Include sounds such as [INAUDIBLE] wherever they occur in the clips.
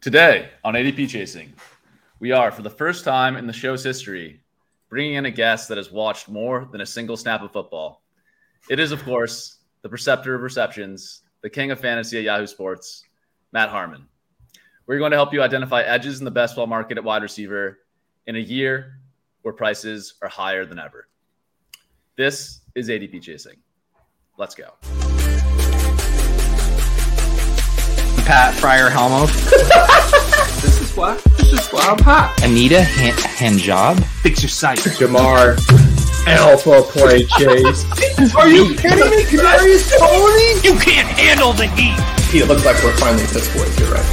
Today on ADP Chasing, we are, for the first time in the show's history, bringing in a guest that has watched more than a single snap of football. It is, of course, the preceptor of receptions, the king of fantasy at Yahoo Sports, Matt Harmon. We're going to help you identify edges in the best ball market at wide receiver in a year where prices are higher than ever. This is ADP Chasing. Let's go. Pat Fryer Helmo. [LAUGHS] this is why. This is why I'm hot. Anita Han- Hanjob. Fix your sight. Jamar. Alpha play chase. Are you kidding me? Kadarius Toney? You can't handle the heat. It looks like we're finally piss boys. You're right.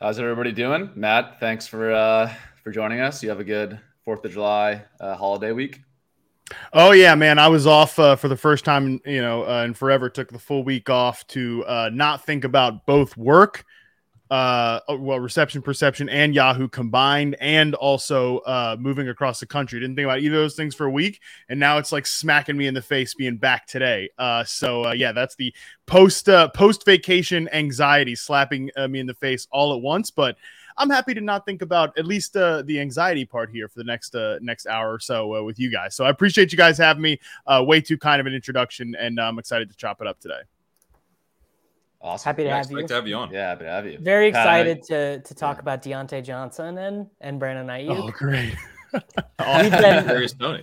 How's everybody doing? Matt, thanks for uh, for joining us. You have a good Fourth of July uh, holiday week. Oh yeah, man! I was off uh, for the first time, you know, uh, and forever. Took the full week off to uh, not think about both work, uh, oh, well, reception, perception, and Yahoo combined, and also uh, moving across the country. Didn't think about either of those things for a week, and now it's like smacking me in the face being back today. Uh, so uh, yeah, that's the post uh, post vacation anxiety slapping uh, me in the face all at once, but. I'm happy to not think about at least uh, the anxiety part here for the next uh, next hour or so uh, with you guys. So I appreciate you guys having me. Uh, way too kind of an introduction, and I'm excited to chop it up today. Awesome. Happy to yeah, have you. to have you on. Yeah, happy to have you. Very excited to to talk yeah. about Diontae Johnson and and Brandon Aiyuk. Oh, great. [LAUGHS] we've been [LAUGHS] Kadarius Toney.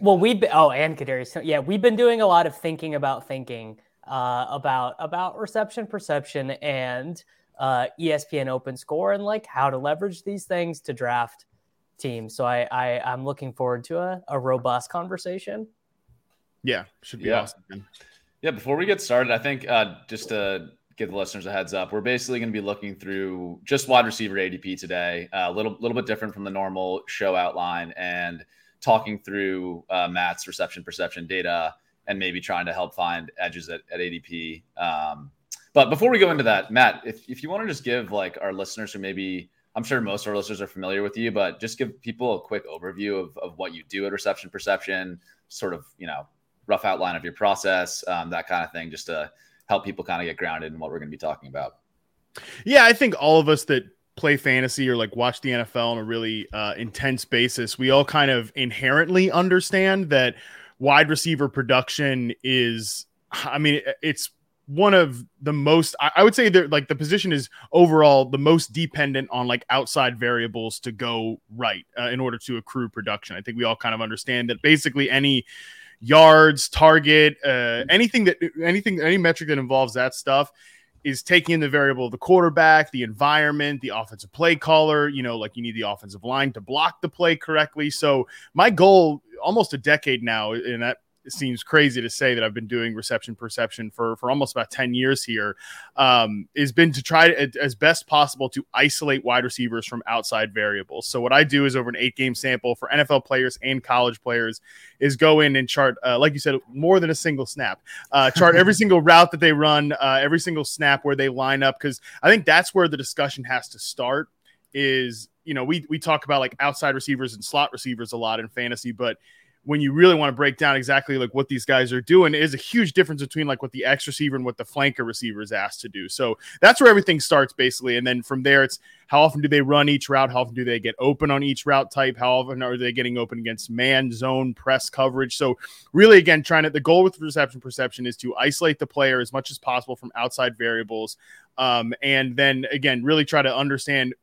Well, we've been oh, and Kadarius. Yeah, we've been doing a lot of thinking about thinking uh, about about reception perception and uh, ESPN Open Score and like how to leverage these things to draft teams. So I, I I'm looking forward to a, a robust conversation. Yeah, should be yeah. awesome. Man. Yeah, before we get started, I think uh, just to give the listeners a heads up, we're basically going to be looking through just wide receiver ADP today, uh, a little little bit different from the normal show outline, and talking through uh, Matt's reception perception data and maybe trying to help find edges at, at ADP. Um, but before we go into that, Matt, if, if you want to just give like our listeners who maybe I'm sure most of our listeners are familiar with you, but just give people a quick overview of, of what you do at Reception Perception, sort of, you know, rough outline of your process, um, that kind of thing, just to help people kind of get grounded in what we're going to be talking about. Yeah, I think all of us that play fantasy or like watch the NFL on a really uh, intense basis, we all kind of inherently understand that wide receiver production is, I mean, it's one of the most I, would say that like the position is overall the most dependent on like outside variables to go right uh, in order to accrue production. I think we all kind of understand that basically any yards, target, uh, anything that anything any metric that involves that stuff is taking in the variable of the quarterback, the environment, the offensive play caller. You know, like you need the offensive line to block the play correctly. So my goal almost a decade now, and that it seems crazy to say that I've been doing reception perception for for almost about 10 years here um, has been to try to, as best possible to isolate wide receivers from outside variables. So what I do is over an eight game sample for NFL players and college players is go in and chart, uh, like you said, more than a single snap, uh, chart every [LAUGHS] single route that they run, uh, every single snap where they line up. Cause I think that's where the discussion has to start is, you know, we, we talk about like outside receivers and slot receivers a lot in fantasy, but when you really want to break down exactly like what these guys are doing is a huge difference between like what the X receiver and what the flanker receiver is asked to do. So that's where everything starts basically. And then from there, it's how often do they run each route? How often do they get open on each route type? How often are they getting open against man, zone, press coverage? So really, again, trying to the goal with reception perception is to isolate the player as much as possible from outside variables. Um, and then again, really try to understand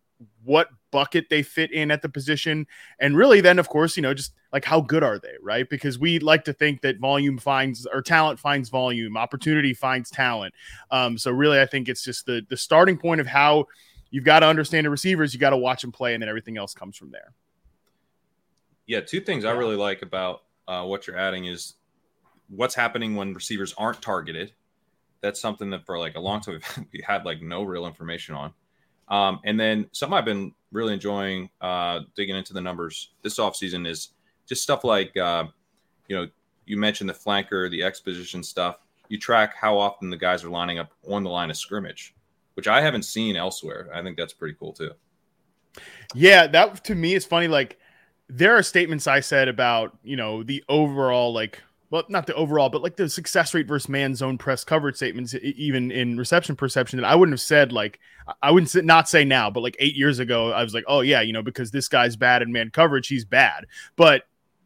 what bucket they fit in at the position. And really then of course you know just like how good are they right? Because we like to think that volume finds or talent finds volume opportunity finds talent. Um, so really i think it's just the the starting point of how you've got to understand the receivers you got to watch them play and then everything else comes from there. Yeah two things yeah. i really like about uh, what you're adding is what's happening when receivers aren't targeted. That's something that for like a long time [LAUGHS] we had like no real information on. Um, and then something I've been really enjoying uh, digging into the numbers this offseason is just stuff like, uh, you know, you mentioned the flanker, the exposition stuff. You track how often the guys are lining up on the line of scrimmage, which I haven't seen elsewhere. I think that's pretty cool too. Yeah, that to me is funny. Like, there are statements I said about, you know, the overall, like, well, not the overall, but like the success rate versus man zone press coverage statements, even in reception perception, that I wouldn't have said like I wouldn't not say now, but like eight years ago, I was like, oh yeah, you know, because this guy's bad in man coverage, he's bad. But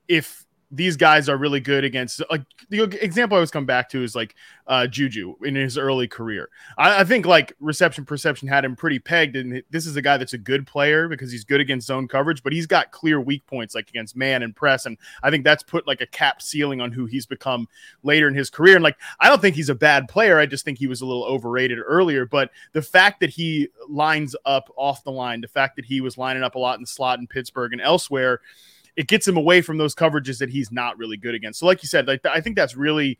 if these guys are really good against like the example I always come back to is like uh, Juju in his early career. I, I, think like reception perception had him pretty pegged, and this is a guy that's a good player because he's good against zone coverage, but he's got clear weak points like against man and press, and I think that's put like a cap ceiling on who he's become later in his career. And like I don't think he's a bad player, I just think he was a little overrated earlier. But the fact that he lines up off the line, the fact that he was lining up a lot in the slot in Pittsburgh and elsewhere it gets him away from those coverages that he's not really good against. So, like you said, like I think that's really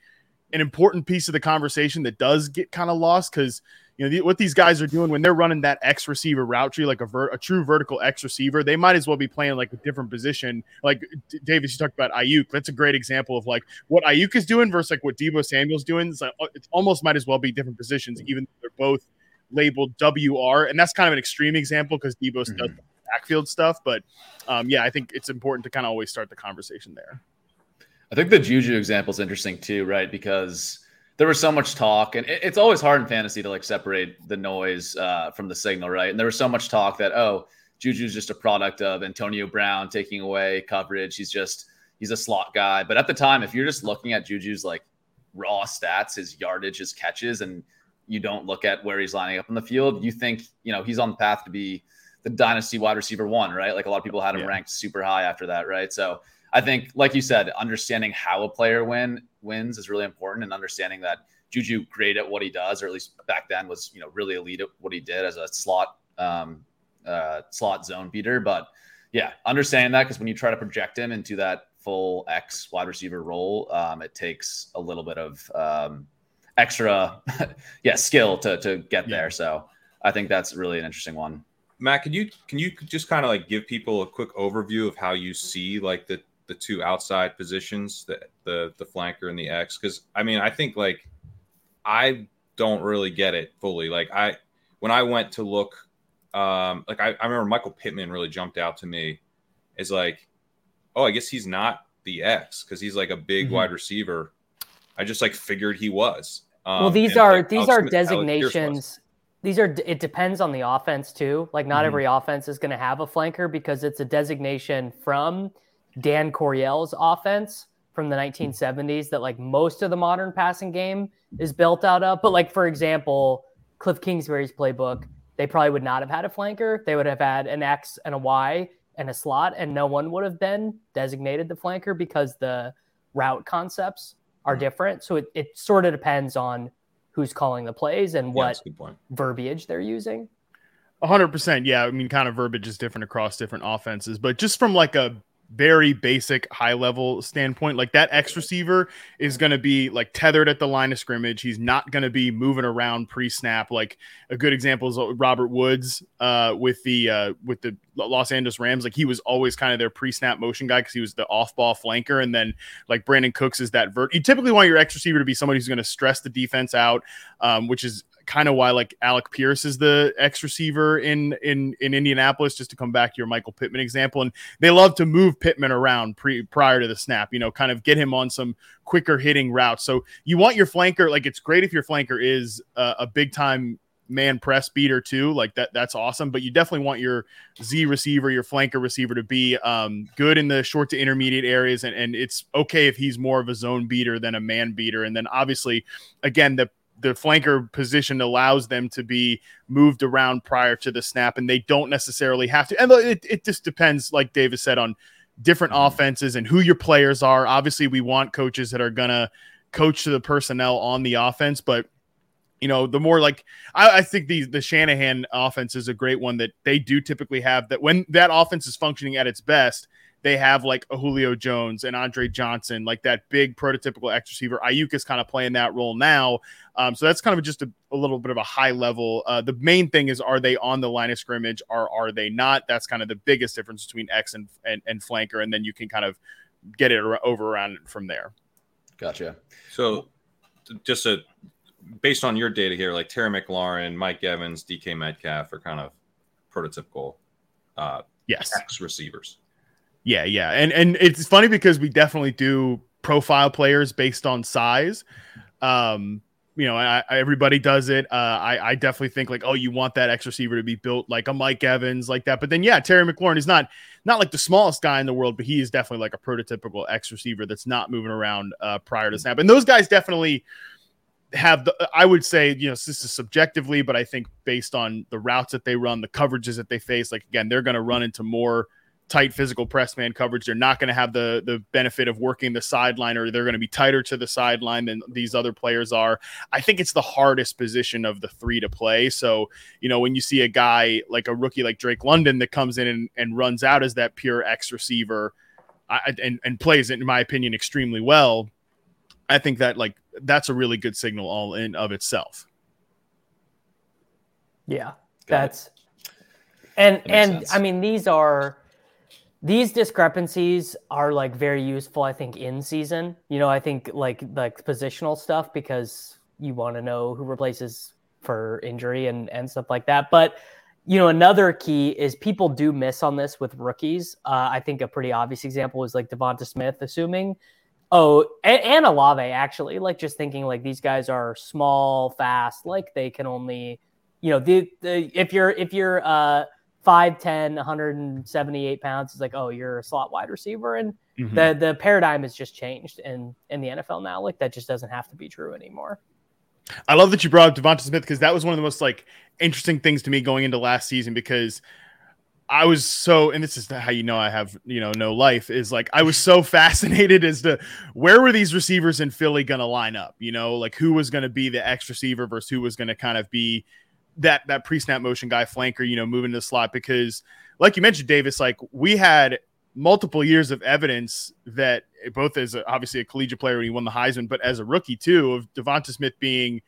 an important piece of the conversation that does get kind of lost because you know the, what these guys are doing when they're running that X receiver route tree, like a, ver- a true vertical X receiver, they might as well be playing like a different position. Like D- Davis, you talked about Aiyuk. That's a great example of like what Aiyuk is doing versus like what Deebo Samuel's doing. It's, like, uh, it's almost might as well be different positions, even though they're both labeled WR. And that's kind of an extreme example because Deebo mm-hmm. does backfield stuff. But um, yeah, I think it's important to kind of always start the conversation there. I think the Juju example is interesting too, right? Because there was so much talk, and it's always hard in fantasy to like separate the noise uh, from the signal, right? And there was so much talk that oh, Juju's just a product of Antonio Brown taking away coverage. He's just he's a slot guy. But at the time, if you're just looking at Juju's like raw stats, his yardage, his catches, and you don't look at where he's lining up in the field, you think you know he's on the path to be the dynasty wide receiver one, right? Like a lot of people had him yeah. ranked super high after that, right? So I think, like you said, understanding how a player win wins is really important, and understanding that Juju great at what he does, or at least back then was you know really elite at what he did as a slot um, uh, slot zone beater. But yeah, understanding that because when you try to project him into that full X wide receiver role, um, it takes a little bit of um, extra [LAUGHS] yeah skill to to get yeah. there. So I think that's really an interesting one. Matt, can you can you just kind of like give people a quick overview of how you see like the the two outside positions, the the the flanker and the X? Because I mean, I think like I don't really get it fully. Like I when I went to look, um, like I, I remember Michael Pittman really jumped out to me as like, oh, I guess he's not the X because he's like a big mm-hmm. wide receiver. I just like figured he was. Um, well, these are like, these Alex are designations these are it depends on the offense too. Like not mm-hmm. every offense is going to have a flanker because it's a designation from Dan Coryell's offense from the 1970s that like most of the modern passing game is built out of. But like for example, Cliff Kingsbury's playbook, they probably would not have had a flanker. They would have had an X and a Y and a slot, and no one would have been designated the flanker because the route concepts are mm-hmm. different. So it, it sort of depends on who's calling the plays and what yeah, verbiage they're using. 100%. Yeah. I mean, kind of verbiage is different across different offenses, but just from like a very basic high level standpoint like that X receiver is going to be like tethered at the line of scrimmage. He's not going to be moving around pre-snap. Like a good example is robert woods uh, with the uh, with the los angeles rams. Like he was always kind of their pre-snap motion guy because he was the off-ball flanker. And then like brandin cooks is that vert you typically want your X receiver to be somebody who's going to stress the defense out um, which is kind of why like Alec Pierce is the X receiver in in in Indianapolis. Just to come back to your Michael Pittman example, and they love to move Pittman around pre prior to the snap. You know, kind of get him on some quicker hitting routes. So you want your flanker like it's great if your flanker is uh, a big time man press beater too. Like that, that's awesome. But you definitely want your Z receiver, your flanker receiver to be um, good in the short to intermediate areas. And, and it's okay if he's more of a zone beater than a man beater. And then obviously, again, the the flanker position allows them to be moved around prior to the snap, and they don't necessarily have to. And it, it just depends, like Davis said, on different mm-hmm. offenses and who your players are. Obviously, we want coaches that are gonna coach to the personnel on the offense, but you know, the more like I, I, think the the Shanahan offense is a great one that they do typically have that when that offense is functioning at its best, they have like a Julio Jones and Andre Johnson, like that big prototypical X receiver. Aiyuk is kind of playing that role now. Um, so that's kind of just a, a little bit of a high level. Uh, the main thing is, are they on the line of scrimmage or are they not? That's kind of the biggest difference between X and, and, and flanker. And then you can kind of get it over around from there. Gotcha. So just a based on your data here, like Terry McLaurin, Mike Evans, DK Metcalf are kind of prototypical uh yes X receivers. Yeah, yeah. And and it's funny because we definitely do profile players based on size. Um, you know, I, I, everybody does it. Uh, I, I definitely think like, oh, you want that X receiver to be built like a Mike Evans, like that. But then, yeah, Terry McLaurin is not not like the smallest guy in the world, but he is definitely like a prototypical X receiver that's not moving around uh, prior to snap. And those guys definitely have the I would say, you know, this is subjectively, but I think based on the routes that they run, the coverages that they face, like again, they're going to run into more tight physical press man coverage. They're not going to have the the benefit of working the sideline, or they're going to be tighter to the sideline than these other players are. I think it's the hardest position of the three to play. So, you know, when you see a guy like a rookie like Drake London that comes in and, and runs out as that pure X receiver I, and, and plays it, in my opinion, extremely well, I think that like that's a really good signal all in of itself. Yeah, Got that's it. and and sense. I mean these are these discrepancies are like very useful i think in season. You know i think like like positional stuff because you want to know who replaces for injury and and stuff like that. But you know another key is people do miss on this with rookies. Uh, i think a pretty obvious example is like devonta smith assuming. Oh and, and Olave actually. Like just thinking like these guys are small fast like they can only you know the, the if you're if you're uh 5'10, 178 pounds is like, oh, you're a slot wide receiver. And mm-hmm. the the paradigm has just changed in, in the NFL now. Like that just doesn't have to be true anymore. I love that you brought up Devonta Smith because that was one of the most like interesting things to me going into last season because I was so, and this is how you know I have, you know, no life is like I was so [LAUGHS] fascinated as to where were these receivers in Philly going to line up, you know, like who was going to be the X receiver versus who was going to kind of be that that pre-snap motion guy flanker, you know, moving to the slot because like you mentioned, Davis, like we had multiple years of evidence that both as a, obviously a collegiate player when he won the Heisman, but as a rookie too, of Devonta Smith being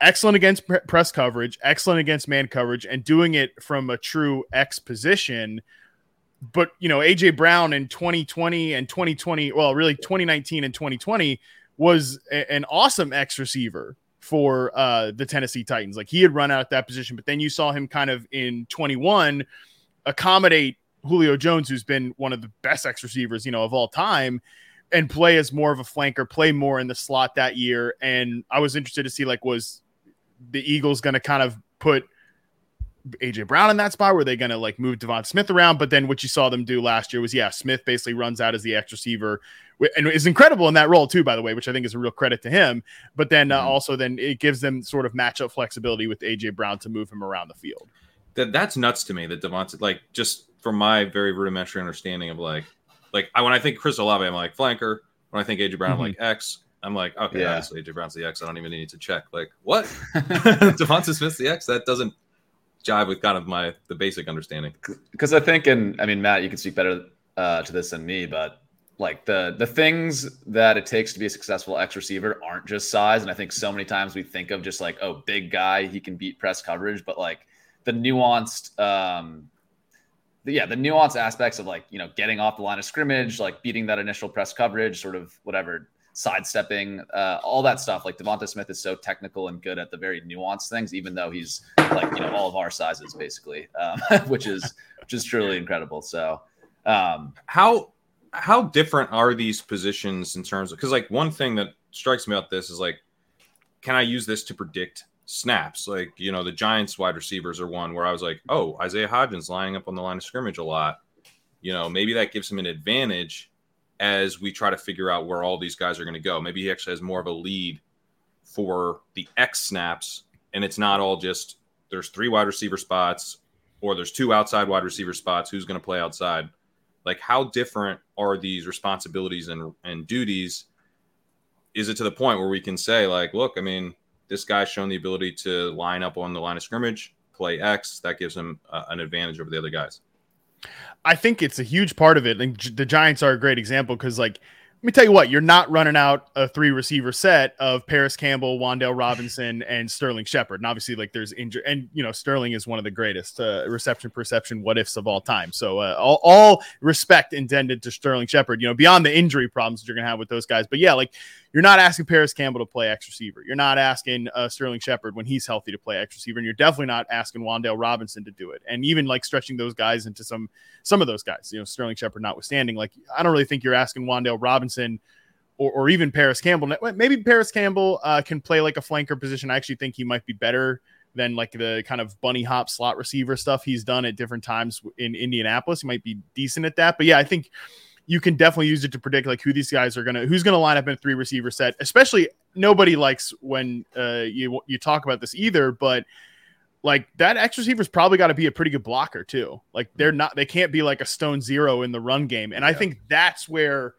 excellent against press coverage, excellent against man coverage, and doing it from a true X position. But you know, AJ Brown in 2020 and 2020, well, really 2019 and 2020 was a, an awesome X receiver for uh, the Tennessee Titans. Like he had run out at that position, but then you saw him kind of in 21 accommodate Julio Jones, who's been one of the best X receivers, you know, of all time, and play as more of a flanker, play more in the slot that year. And I was interested to see like was the Eagles going to kind of put AJ Brown in that spot? Were they going to like move Devon Smith around? But then what you saw them do last year was, yeah, Smith basically runs out as the X receiver and is incredible in that role too, by the way, which I think is a real credit to him. But then uh, mm-hmm. also then it gives them sort of matchup flexibility with AJ Brown to move him around the field. That that's nuts to me that Devonta like just from my very rudimentary understanding of like like I when I think Chris Olave, I'm like flanker. When I think AJ Brown, mm-hmm. I'm like X. I'm like, okay, yeah. obviously AJ Brown's the X. I don't even need to check. Like, what? [LAUGHS] [LAUGHS] Devonta Smith's the X? That doesn't jive with kind of my the basic understanding. Because I think, and I mean, Matt, you can speak better uh, to this than me, but like the the things that it takes to be a successful X receiver aren't just size. And I think so many times we think of just like, oh, big guy, he can beat press coverage, but like the nuanced, um, the, yeah, the nuanced aspects of like you know getting off the line of scrimmage, like beating that initial press coverage, sort of whatever sidestepping, uh, all that stuff. Like Devonta Smith is so technical and good at the very nuanced things, even though he's like you know all of our sizes basically, um, [LAUGHS] which is which is truly incredible. So um, how how different are these positions in terms of because like one thing that strikes me about this is like, can I use this to predict snaps? Like you know the Giants wide receivers are one where I was like, oh Isaiah Hodgins lining up on the line of scrimmage a lot. You know maybe that gives him an advantage as we try to figure out where all these guys are going to go. Maybe he actually has more of a lead for the X snaps, and it's not all just there's three wide receiver spots or there's two outside wide receiver spots. Who's going to play outside? Like, how different are these responsibilities and, and duties? Is it to the point where we can say, like, look, I mean, this guy's shown the ability to line up on the line of scrimmage, play X, that gives him uh, an advantage over the other guys? I think it's a huge part of it. And the Giants are a great example because, like, let me tell you what, you're not running out a three receiver set of Parris Campbell, Wan'Dale Robinson, and Sterling Shepard. And obviously, like, there's injury, and you know, Sterling is one of the greatest uh, reception perception what ifs of all time. So, uh, all, all respect intended to Sterling Shepard, you know, beyond the injury problems that you're to have with those guys. But yeah, like, you're not asking Parris Campbell to play X receiver. You're not asking uh, Sterling Shepard when he's healthy to play X receiver, and you're definitely not asking Wan'Dale Robinson to do it. And even like stretching those guys into some some of those guys, you know, Sterling Shepard notwithstanding, like I don't really think you're asking Wan'Dale Robinson or, or even Parris Campbell. Maybe Parris Campbell uh, can play like a flanker position. I actually think he might be better than like the kind of bunny hop slot receiver stuff he's done at different times in Indianapolis. He might be decent at that. But yeah, I think you can definitely use it to predict like who these guys are gonna who's gonna line up in a three receiver set. Especially nobody likes when uh, you you talk about this either, but like that X receiver's probably got to be a pretty good blocker too. Like they're not they can't be like a stone zero in the run game, and yeah. I think that's where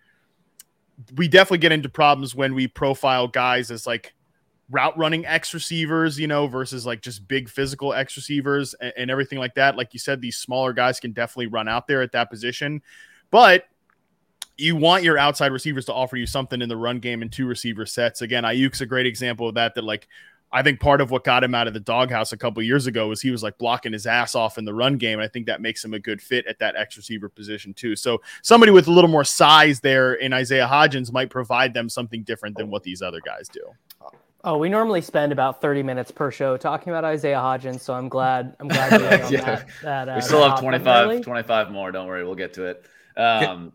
we definitely get into problems when we profile guys as like route running X receivers, you know, versus like just big physical X receivers and, and everything like that. Like you said, these smaller guys can definitely run out there at that position, but you want your outside receivers to offer you something in the run game and two receiver sets. Again, Aiyuk's a great example of that. That like I think part of what got him out of the doghouse a couple years ago was he was like blocking his ass off in the run game. And I think that makes him a good fit at that X receiver position too. So somebody with a little more size there in Isaiah Hodgins might provide them something different than what these other guys do. Oh, we normally spend about 30 minutes per show talking about Isaiah Hodgins, so I'm glad I'm glad you're [LAUGHS] yeah. that, that uh, we still have 25, 25 more. Don't worry, we'll get to it. Um,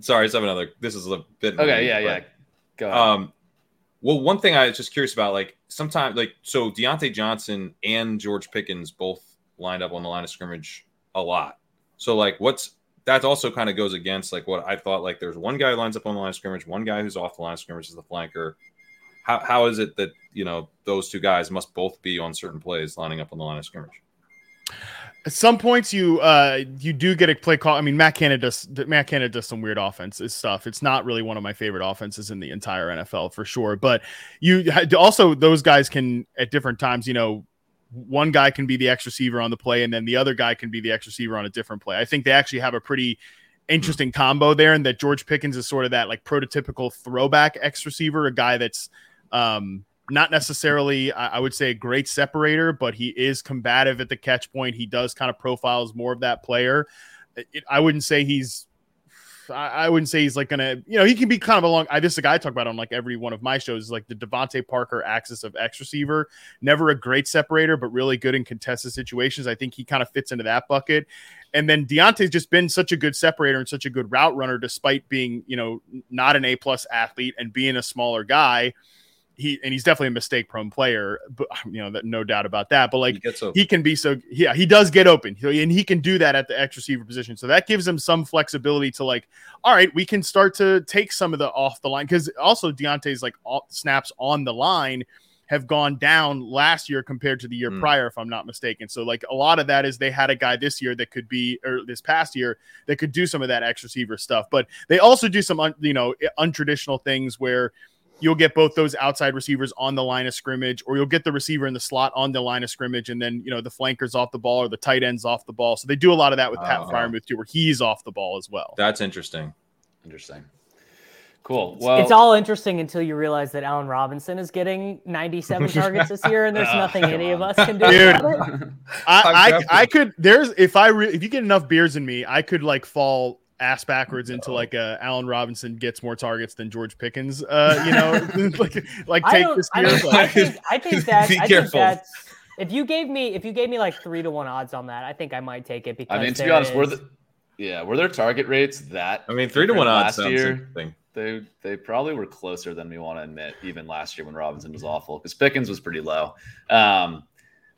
Sorry, I have another. This is a bit. Okay, yeah, yeah. Go ahead. Um, well, one thing I was just curious about, like sometimes, like so, Diontae Johnson and George Pickens both lined up on the line of scrimmage a lot. So, like, what's that also kind of goes against like what I thought. Like, there's one guy lines up on the line of scrimmage, one guy who's off the line of scrimmage is the flanker. How how is it that you know those two guys must both be on certain plays lining up on the line of scrimmage? At some points, you uh you do get a play call. I mean, Matt Canada does Matt Canada does some weird offenses stuff. It's not really one of my favorite offenses in the entire NFL for sure. But you also those guys can at different times. You know, one guy can be the X receiver on the play, and then the other guy can be the X receiver on a different play. I think they actually have a pretty interesting combo there, and that George Pickens is sort of that like prototypical throwback X receiver, a guy that's um not necessarily, I would say, a great separator, but he is combative at the catch point. He does kind of profiles more of that player. It, I wouldn't say he's I, wouldn't say he's like gonna, you know, he can be kind of along. I this is a guy I talk about on like every one of my shows, is like the DeVante Parker axis of X receiver. Never a great separator, but really good in contested situations. I think he kind of fits into that bucket. And then Diontae's just been such a good separator and such a good route runner, despite being, you know, not an A plus athlete and being a smaller guy he and he's definitely a mistake prone player, but you know that no doubt about that. But like he, he can be so yeah, he does get open, and he can do that at the X receiver position. So that gives him some flexibility to like, all right, we can start to take some of the off the line because also Diontae's like all, snaps on the line have gone down last year compared to the year mm. prior, if I'm not mistaken. So like a lot of that is they had a guy this year that could be or this past year that could do some of that X receiver stuff, but they also do some un, you know untraditional things where you'll get both those outside receivers on the line of scrimmage, or you'll get the receiver in the slot on the line of scrimmage, and then you know the flankers off the ball or the tight ends off the ball. So they do a lot of that with Pat uh, Freiermuth too, where he's off the ball as well. That's interesting. Interesting. Cool. Well, it's all interesting until you realize that Allen Robinson is getting 97 [LAUGHS] targets this year, and there's nothing any of us can do Dude, about it. I, I, I could. There's if I re, if you get enough beers in me, I could like fall ass backwards into like uh, Allen Robinson gets more targets than George Pickens. Uh, you know, [LAUGHS] [LAUGHS] like like take this I, year. don't- I think I [LAUGHS] think that Be I think that's if you gave me if you gave me like three to one odds on that, I think I might take it because I mean, to be there honest, were is- the yeah, were their target rates that? I mean, three to one odds last year. They they probably were closer than we want to admit, even last year when Robinson was awful because Pickens was pretty low. Um,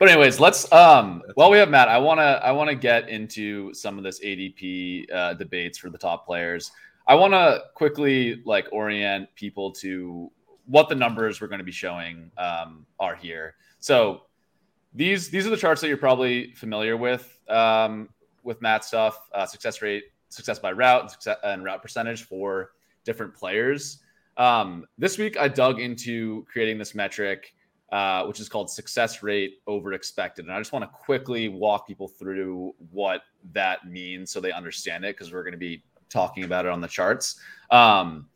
but anyways, let's um while we have Matt, I wanna I wanna get into some of this ADP uh, debates for the top players. I want to quickly like orient people to what the numbers we're going to be showing um, are here. So these these are the charts that you're probably familiar with um, with Matt stuff, uh, success rate, success by route, and, success, and route percentage for different players. Um, this week, I dug into creating this metric, uh, which is called success rate over expected, and I just want to quickly walk people through what that means so they understand it because we're going to be talking about it on the charts. Um,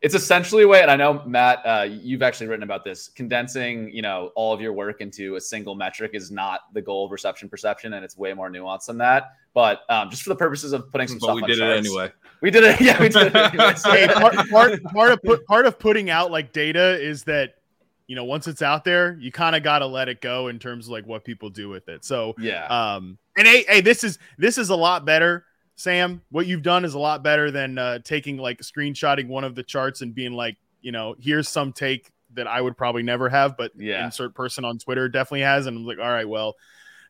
it's essentially a way, and I know Matt, uh, you've actually written about this. Condensing, you know, all of your work into a single metric is not the goal of reception perception, and it's way more nuanced than that. But um, just for the purposes of putting some But stuff, we on did it anyway. We did it. [LAUGHS] Yeah, we did it. Anyway. So- hey, part, part, part of put, part of putting out like data is that you know once it's out there, you kind of got to let it go in terms of like what people do with it. So yeah, um, and hey, hey, this is this is a lot better, Sam. What you've done is a lot better than uh, taking like screenshotting one of the charts and being like, you know, here's some take that I would probably never have, but Yeah. insert person on Twitter definitely has, and I'm like, all right, well,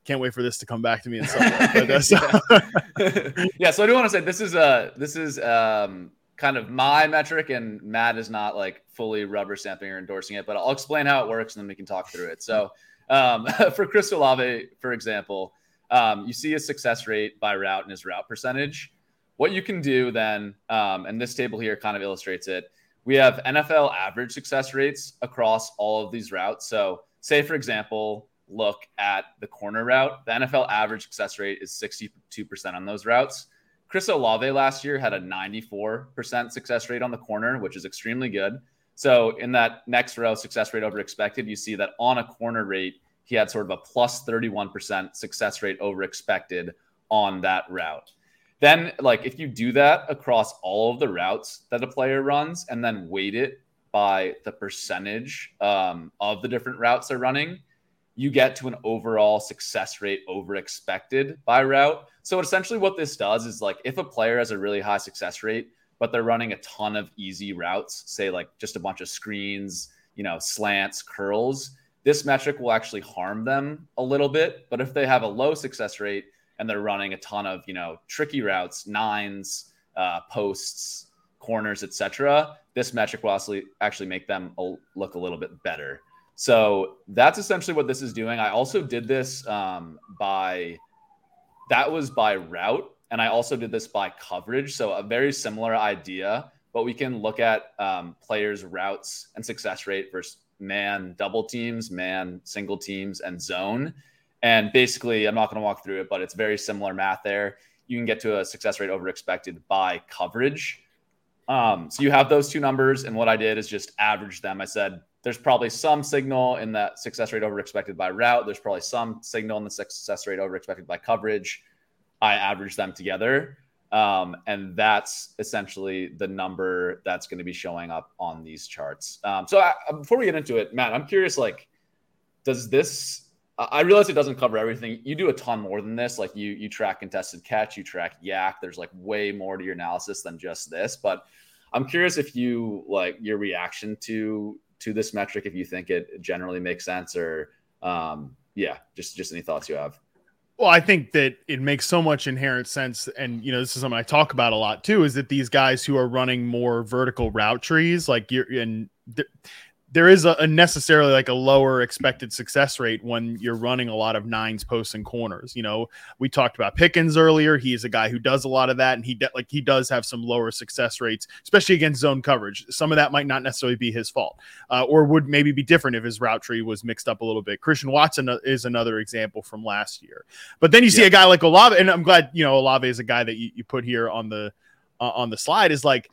can't wait for this to come back to me in some way. But that's, [LAUGHS] [LAUGHS] yeah, so I do want to say this is uh this is um kind of my metric, and Matt is not like fully rubber stamping or endorsing it, but I'll explain how it works and then we can talk through it. So um, [LAUGHS] for Chris Olave, for example, um, you see a success rate by route and his route percentage. What you can do then, um, and this table here kind of illustrates it. We have NFL average success rates across all of these routes. So, say for example, look at the corner route. The NFL average success rate is 62% on those routes. Chris Olave last year had a 94% success rate on the corner, which is extremely good. So in that next row, success rate over expected, you see that on a corner rate, he had sort of a plus 31% success rate over expected on that route. Then, like, if you do that across all of the routes that a player runs and then weight it by the percentage um, of the different routes they're running, you get to an overall success rate over expected by route. So essentially what this does is like if a player has a really high success rate, but they're running a ton of easy routes, say like just a bunch of screens, you know, slants, curls, this metric will actually harm them a little bit. But if they have a low success rate and they're running a ton of, you know, tricky routes, nines, uh, posts, corners, etc., this metric will actually actually make them look a little bit better. So that's essentially what this is doing. I also did this um, by that was by route, and I also did this by coverage. So a very similar idea, but we can look at um, players' routes and success rate versus man double teams, man single teams, and zone. And basically, I'm not going to walk through it, but it's very similar math there. You can get to a success rate over expected by coverage. Um, so you have those two numbers, and what I did is just average them. I said there's probably some signal in that success rate over expected by route. There's probably some signal in the success rate over expected by coverage. I average them together. Um, and that's essentially the number that's going to be showing up on these charts. Um, so I, before we get into it, Matt, I'm curious, like, does this, I realize it doesn't cover everything. You do a ton more than this. Like you, you track contested catch, you track YAC. There's like way more to your analysis than just this, but I'm curious if you like your reaction to, to this metric, if you think it generally makes sense or, um, yeah, just, just any thoughts you have. Well, I think that it makes so much inherent sense, and you know, this is something I talk about a lot too. Is that these guys who are running more vertical route trees, like you're, and th- there is a, a, necessarily like a lower expected success rate when you're running a lot of nines, posts, and corners. You know, we talked about Pickens earlier. He's a guy who does a lot of that, and he de- like he does have some lower success rates, especially against zone coverage. Some of that might not necessarily be his fault, uh, or would maybe be different if his route tree was mixed up a little bit. Christian Watson uh, is another example from last year. But then you see yeah. a guy like Olave, and I'm glad you know Olave is a guy that you, you put here on the uh, on the slide is like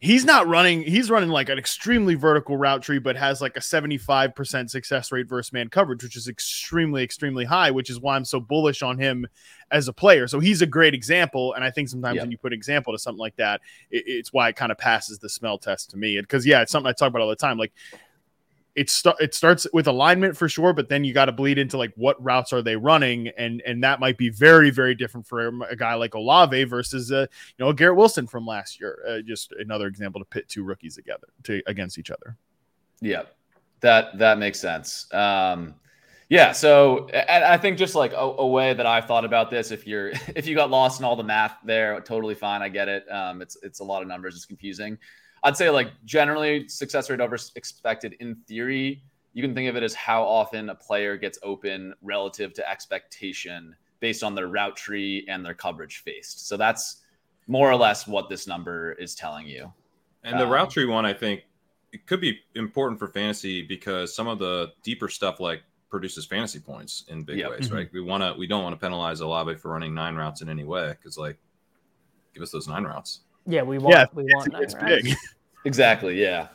he's not running he's running like an extremely vertical route tree but has like a 75% success rate versus man coverage which is extremely extremely high which is why i'm so bullish on him as a player. So he's a great example. And i think sometimes Yeah. when you put example to something like that it, it's why it kind of passes the smell test to me. Because yeah it's something i talk about all the time. Like it, sta- it starts with alignment for sure, but then you got to bleed into like what routes are they running, and and that might be very very different for a guy like Olave versus uh, you know Garrett Wilson from last year. Uh, just another example to pit two rookies together to against each other. Yeah, that that makes sense. Um, yeah, so and I think just like a, a way that I've thought about this, if you're [LAUGHS] if you got lost in all the math there, totally fine. I get it. Um, it's it's a lot of numbers. It's confusing. I'd say like generally success rate over expected in theory. You can think of it as how often a player gets open relative to expectation based on their route tree and their coverage faced. So that's more or less what this number is telling you. And the Um, route tree one, I think, it could be important for fantasy because some of the deeper stuff like produces fantasy points in big Yep. ways, Mhm. right? We want to, we don't want to penalize a Olave for running nine routes in any way because, like, give us those nine routes. Yeah, we want Yeah, we it's, want nine it's rounds. big. [LAUGHS] Exactly. Yeah.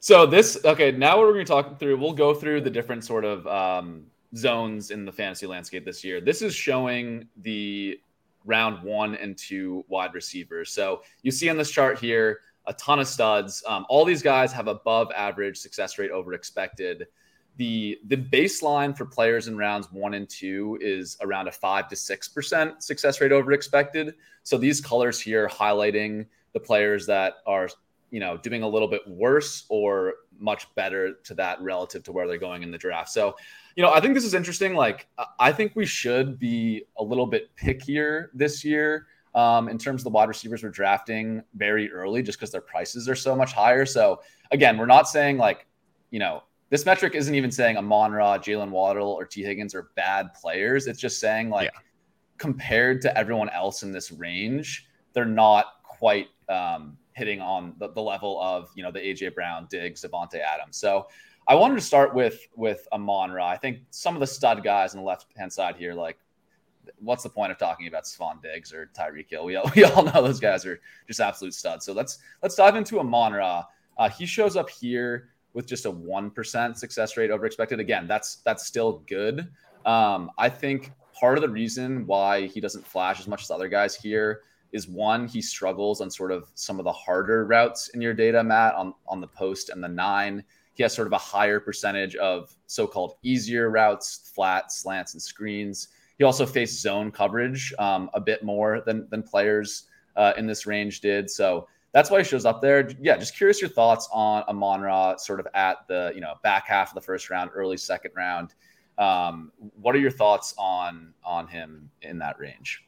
So this okay. Now what we're going to talk through. We'll go through the different sort of um, zones in the fantasy landscape this year. This is showing the round one and two wide receivers. So you see on this chart here a ton of studs. Um, all these guys have above average success rate over expected. The the baseline for players in rounds one and two is around a five to six percent success rate over expected. So these colors here highlighting the players that are you know doing a little bit worse or much better to that relative to where they're going in the draft. So, you know, I think this is interesting. Like, I- think we should be a little bit pickier this year um, in terms of the wide receivers we're drafting very early, just because their prices are so much higher. So, again, we're not saying like, you know, this metric isn't even saying Amon Ra, Jaylen Waddle, or Tee Higgins are bad players. It's just saying like, compared to everyone else in this range, they're not quite um, hitting on the, the level of you know the AJ Brown, Diggs, Davante Adams. So I wanted to start with with Amon Ra. I think some of the stud guys on the left hand side here, like what's the point of talking about Stefon Diggs or Tyreek Hill? We all, [LAUGHS] we all know those guys are just absolute studs. So let's let's dive into Amon Ra. Uh, he shows up here with just a one percent success rate over expected. Again, that's that's still good. Um, I think part of the reason why he doesn't flash as much as other guys here is one, he struggles on sort of some of the harder routes in your data, Matt, on, on the post and the nine. He has sort of a higher percentage of so called easier routes, flats, slants, and screens. He also faced zone coverage um, a bit more than, than players uh, in this range did. So that's why he shows up there. Yeah, just curious your thoughts on Amon Ra sort of at the you know back half of the first round, early second round. Um, what are your thoughts on on him in that range?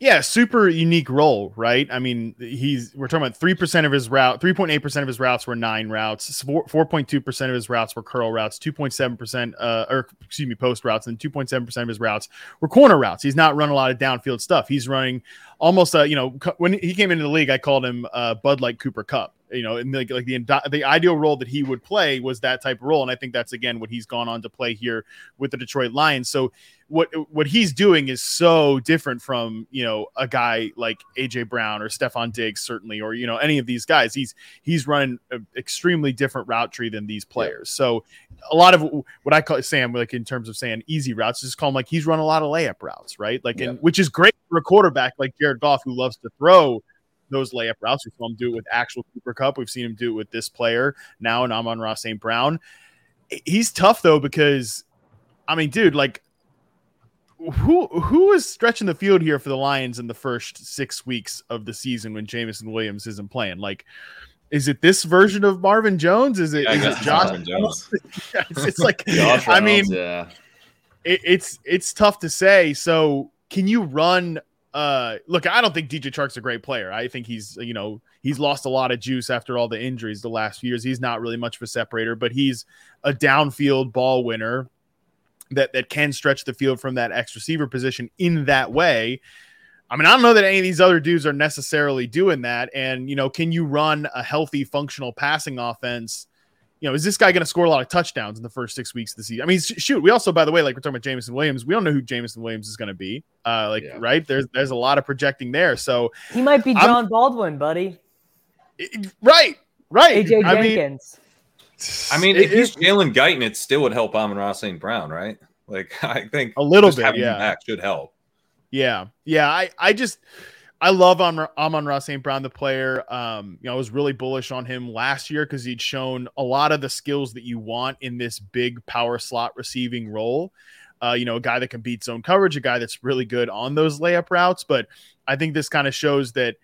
Yeah, super unique role, right? I mean, he's we're talking about three percent of his route, three point eight percent of his routes were nine routes, four point two percent of his routes were curl routes, two point seven percent, uh, or excuse me, post routes, and two point seven percent of his routes were corner routes. He's not running a lot of downfield stuff. He's running almost, uh, you know, when he came into the league, I called him uh, Bud Light Cooper Kupp. You know, and like, like the the ideal role that he would play was that type of role, and I think that's again what he's gone on to play here with the Detroit Lions. So what what he's doing is so different from you know a guy like AJ Brown or Stefon Diggs certainly or you know any of these guys. He's he's running an extremely different route tree than these players. So a lot of what I call Sam like in terms of saying easy routes, just call him like he's run a lot of layup routes, right? Like and which is great for a quarterback like Jared Goff who loves to throw those layup routes. We saw him do it with actual Cooper Kupp. We've seen him do it with this player now, and Amon Ra St. Brown. He's tough though because, I mean, dude, like who who is stretching the field here for the Lions in the first six weeks of the season when Jameson Williams isn't playing? Like, is it this version of Marvin Jones? Is it, Yeah, is it Josh? Jones. it's, [LAUGHS] it's like [LAUGHS] Josh I mean, yeah. it, it's it's tough to say. So can you run? Uh, look, I don't think DJ Chark's a great player. I think he's you know he's lost a lot of juice after all the injuries the last few years. He's not really much of a separator, but he's a downfield ball winner that that can stretch the field from that X receiver position in that way. I mean, I don't know that any of these other dudes are necessarily doing that. And you know, can you run a healthy, functional passing offense? You know, is this guy going to score a lot of touchdowns in the first six weeks of the season? I mean, shoot. We also, by the way, like we're talking about Jameson Williams, we don't know who Jameson Williams is going to be. Uh, like, Yeah. right? There's there's a lot of projecting there. So He might be I'm- John Baldwin, buddy. right, right. AJ I mean, Jenkins. I mean, if he's Jalen Guyton, it still would help Amon Ra St. Brown, right? Like [LAUGHS] I think A little just bit, having him yeah. back should help. Yeah, yeah. I, I just, I love Amon, Ra St. Brown, the player. Um, you know, I was really bullish on him last year because he'd shown a lot of the skills that you want in this big power slot receiving role. Uh, you know, a guy that can beat zone coverage, a guy that's really good on those layup routes. But I think this kind of shows that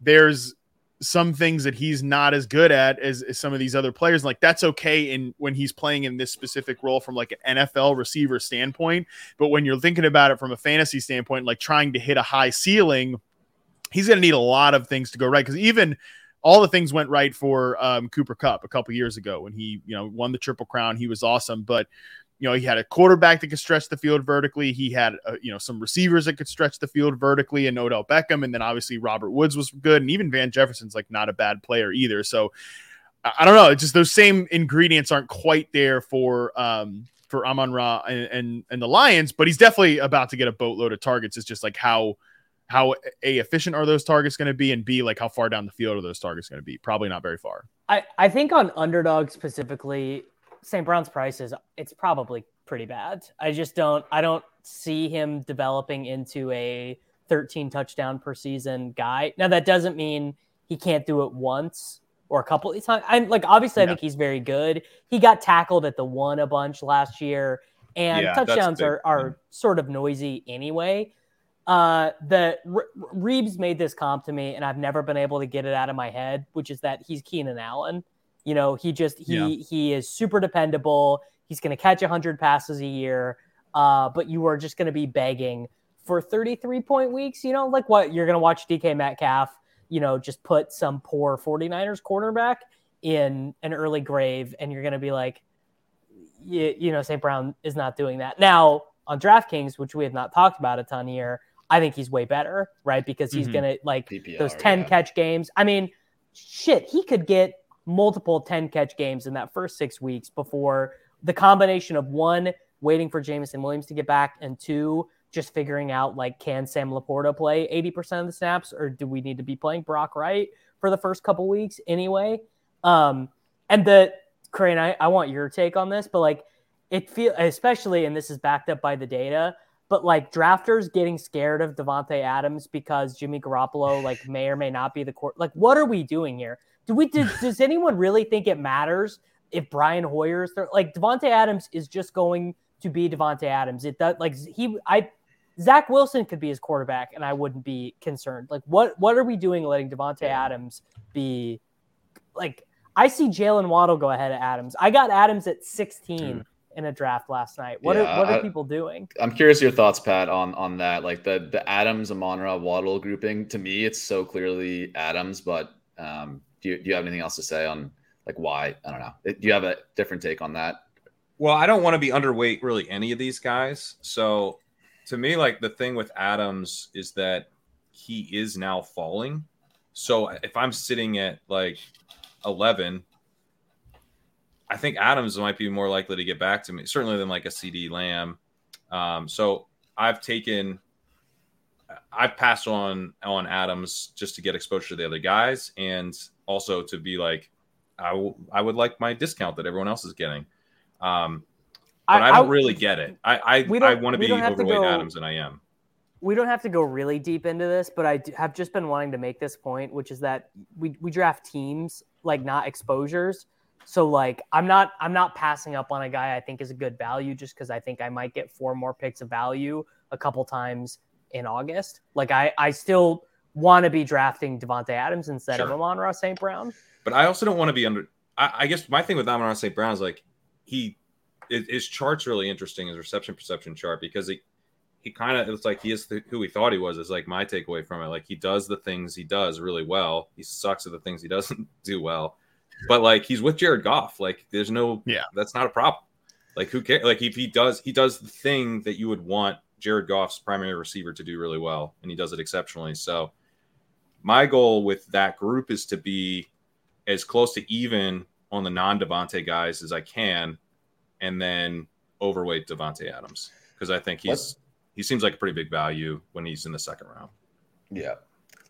there's some things that he's not as good at as, as some of these other players. Like that's okay in when he's playing in this specific role from like an NFL receiver standpoint. But when you're thinking about it from a fantasy standpoint, like trying to hit a high ceiling, he's going to need a lot of things to go right. Because even all the things went right for um, Cooper Kupp a couple years ago when he, you know, won the Triple Crown. He was awesome, but you know, he had a quarterback that could stretch the field vertically. He had, uh, you know, some receivers that could stretch the field vertically, and Odell Beckham, and then obviously Robert Woods was good, and even Van Jefferson's like not a bad player either. So I, don't know, it's just those same ingredients aren't quite there for um for Amon Ra and, and and the Lions, but he's definitely about to get a boatload of targets. It's just like how how a efficient are those targets going to be, and b like how far down the field are those targets going to be? Probably not very far. I, I think on underdog specifically, St. Brown's price is it's probably pretty bad. I just don't I don't see him developing into a 13 touchdown per season guy. Now that doesn't mean he can't do it once or a couple of times. I'm like obviously I Yeah. think he's very good. He got tackled at the one a bunch last year, and Yeah, touchdowns are are mm. sort of noisy anyway. Uh, the Re- Reeves made this comp to me, and I've never been able to get it out of my head, which is that he's Keenan Allen. You know, he just he Yeah. he is super dependable. He's going to catch 100 passes a year, uh, but you are just going to be begging for 33 point weeks. You know, like what you're going to watch DK Metcalf, you know, just put some poor 49ers cornerback in an early grave, and you're going to be like, you, you know, St. Brown is not doing that. Now, on DraftKings, which we have not talked about a ton here, I think he's way better, right? Because he's Mhm. going to like PPR, those 10 yeah. catch games. I mean, shit, he could get multiple 10 catch games in that first six weeks before the combination of one, waiting for Jameson Williams to get back, and two, just figuring out like, can Sam Laporta play 80% of the snaps, or do we need to be playing Brock Wright for the first couple weeks anyway? Um, and the Crane, I, I want your take on this, but like, it feel especially, and this is backed up by the data, but like drafters getting scared of Davante Adams because Jimmy Garoppolo like may or may not be the court. Like, what are we doing here? Do we did, does anyone really think it matters if Brian Hoyer's there? Like Davante Adams is just going to be Davante Adams. It does like he I Zach Wilson could be his quarterback and I wouldn't be concerned. Like what what are we doing letting Davante Adams be like I see Jaylen Waddle go ahead of Adams. I got Adams at 16 in a draft last night. What Yeah, are what are I- people doing? I'm curious your thoughts, Pat, on on that. Like the the Adams, Amon-Ra, Waddle grouping. To me, it's so clearly Adams. But um, do you do you have anything else to say on like why? I don't know. Do you have a different take on that? Well, I don't want to be underweight really any of these guys. So to me, like the thing with Adams is that he is now falling. So if I'm sitting at like 11, I think Adams might be more likely to get back to me, certainly than like a CeeDee Lamb. Um, so I've taken, I've passed on on Adams just to get exposure to the other guys, and also to be like, I, w- I would like my discount that everyone else is getting. Um, but I, don't really get it. I I, I want to be don't have to overweight go- Adams, and I am. we don't have to go really deep into this, but I have just been wanting to make this point, which is that we, we draft teams like not exposures. So like I'm not I'm not passing up on a guy I think is a good value just because I think I might get four more picks of value a couple times in August. Like I I still want to be drafting Davante Adams instead of Sure. Amon-Ra St. Brown. But I also don't want to be under. I, I guess my thing with Amon St. Brown is like he his, his chart's really interesting. His reception perception chart because he he kind of it's like he is the, who he thought he was. Is like my takeaway from it. Like he does the things he does really well. He sucks at the things he [LAUGHS] doesn't do well. But like he's with Jared Goff. Like there's no Yeah. that's not a problem. Like who cares? Like if he does he does the thing that you would want Jared Goff's primary receiver to do really well, and he does it exceptionally. So my goal with that group is to be as close to even on the non Davante guys as I can, and then overweight Davante Adams because I think he's he seems like a pretty big value when he's in the second round. Yeah.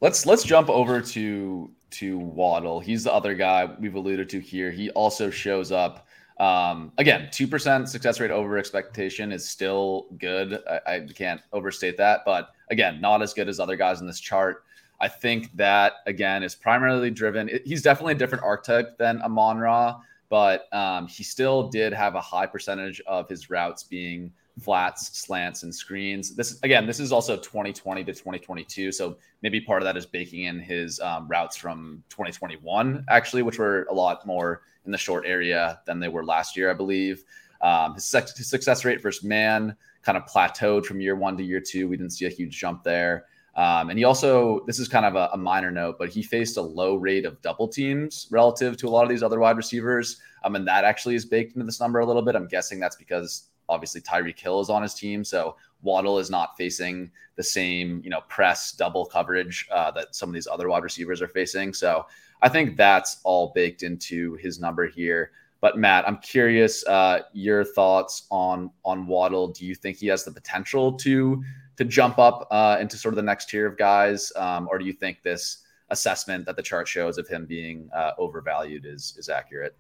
Let's let's jump over to to Waddle. He's the other guy we've alluded to here. He also shows up. Um, again, two percent success rate over expectation is still good. I, I can't overstate that, but again, not as good as other guys in this chart. I think that again is primarily driven. He's definitely a different archetype than Amon Ra, but um, he still did have a high percentage of his routes being flats, slants, and screens. This again, this is also 2020 to 2022. So maybe part of that is baking in his um, routes from 2021, actually, which were a lot more in the short area than they were last year, I believe. Um, his, his success rate versus man kind of plateaued from year one to year two. We didn't see a huge jump there. Um, and he also, this is kind of a, a, minor note, but he faced a low rate of double teams relative to a lot of these other wide receivers. Um, and that actually is baked into this number a little bit. I'm guessing that's because obviously Tyreek Hill is on his team, so Waddle is not facing the same you know press double coverage uh, that some of these other wide receivers are facing. So I think that's all baked into his number here. But Matt, I'm curious uh, your thoughts on on Waddle. Do you think he has the potential to to jump up uh, into sort of the next tier of guys, um, or do you think this assessment that the chart shows of him being uh, overvalued is is accurate?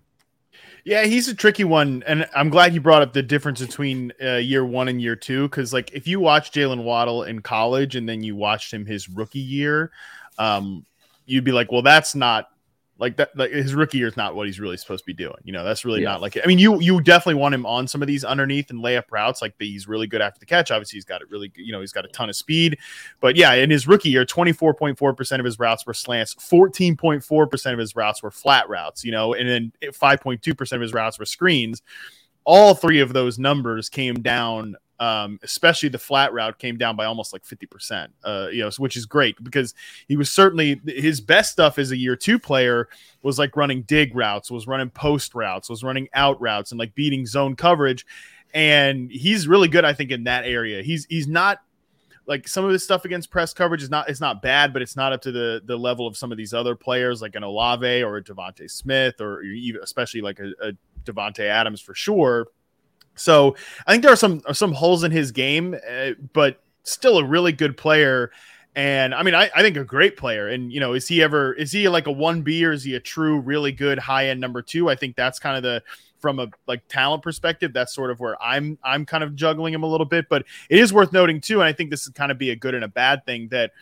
Yeah, he's a tricky one, and I'm glad you brought up the difference between uh, year one and year two. Because like, if you watch Jaylen Waddle in college and then you watched him his rookie year, um, you'd be like, well, that's not like that, like his rookie year is not what he's really supposed to be doing. You know, that's really yeah. not like. I mean, you you definitely want him on some of these underneath and layup routes. Like he's really good after the catch. Obviously, he's got it really. You know, he's got a ton of speed. But yeah, in his rookie year, twenty four point four percent of his routes were slants. Fourteen point four percent of his routes were flat routes. You know, and then five point two percent of his routes were screens. All three of those numbers came down um, especially the flat route came down by almost like 50%, uh, you know, which is great because he was certainly his best stuff as a year two player was like running dig routes, was running post routes, was running out routes and like beating zone coverage. And he's really good, I think, in that area. He's, he's not like some of his stuff against press coverage is not it's not bad, but it's not up to the the level of some of these other players like an Olave or a DeVonta Smith or even especially like a, a Davante Adams for sure. So I think there are some some holes in his game, uh, but still a really good player. And I mean, I, I think a great player. And you know, is he ever is he like a one B or is he a true really good high end number two? I think that's kind of the from a like talent perspective, that's sort of where I'm I'm kind of juggling him a little bit. But it is worth noting too, and I think this is kind of be a good and a bad thing that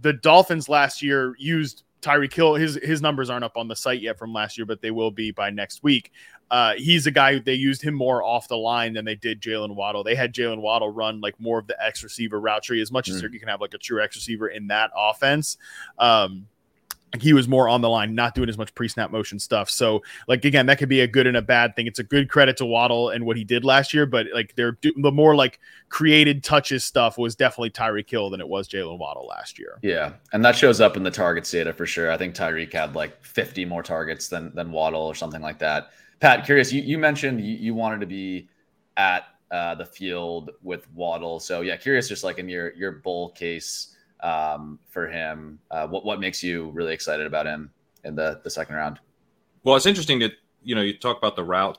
the Dolphins last year used Tyreek Hill His his numbers aren't up on the site yet from last year, but they will be by next week. Uh, he's a guy they used him more off the line than they did Jaylen Waddle. They had Jaylen Waddle run like more of the X receiver route tree as much mm. as you can have like a true X receiver in that offense. Um, he was more on the line, not doing as much pre-snap motion stuff. So, like again, that could be a good and a bad thing. It's a good credit to Waddle and what he did last year, but like they're the more like created touches stuff was definitely Tyreek Hill than it was Jaylen Waddle last year. Yeah, and that shows up in the targets data for sure. I think Tyreek had like 50 more targets than than Waddle or something like that. Pat, curious, you, you mentioned you, you wanted to be at uh, the field with Waddle, so yeah, curious, just like in your your bull case um, for him. Uh, what what makes you really excited about him in the the second round? Well, it's interesting that you know you talk about the route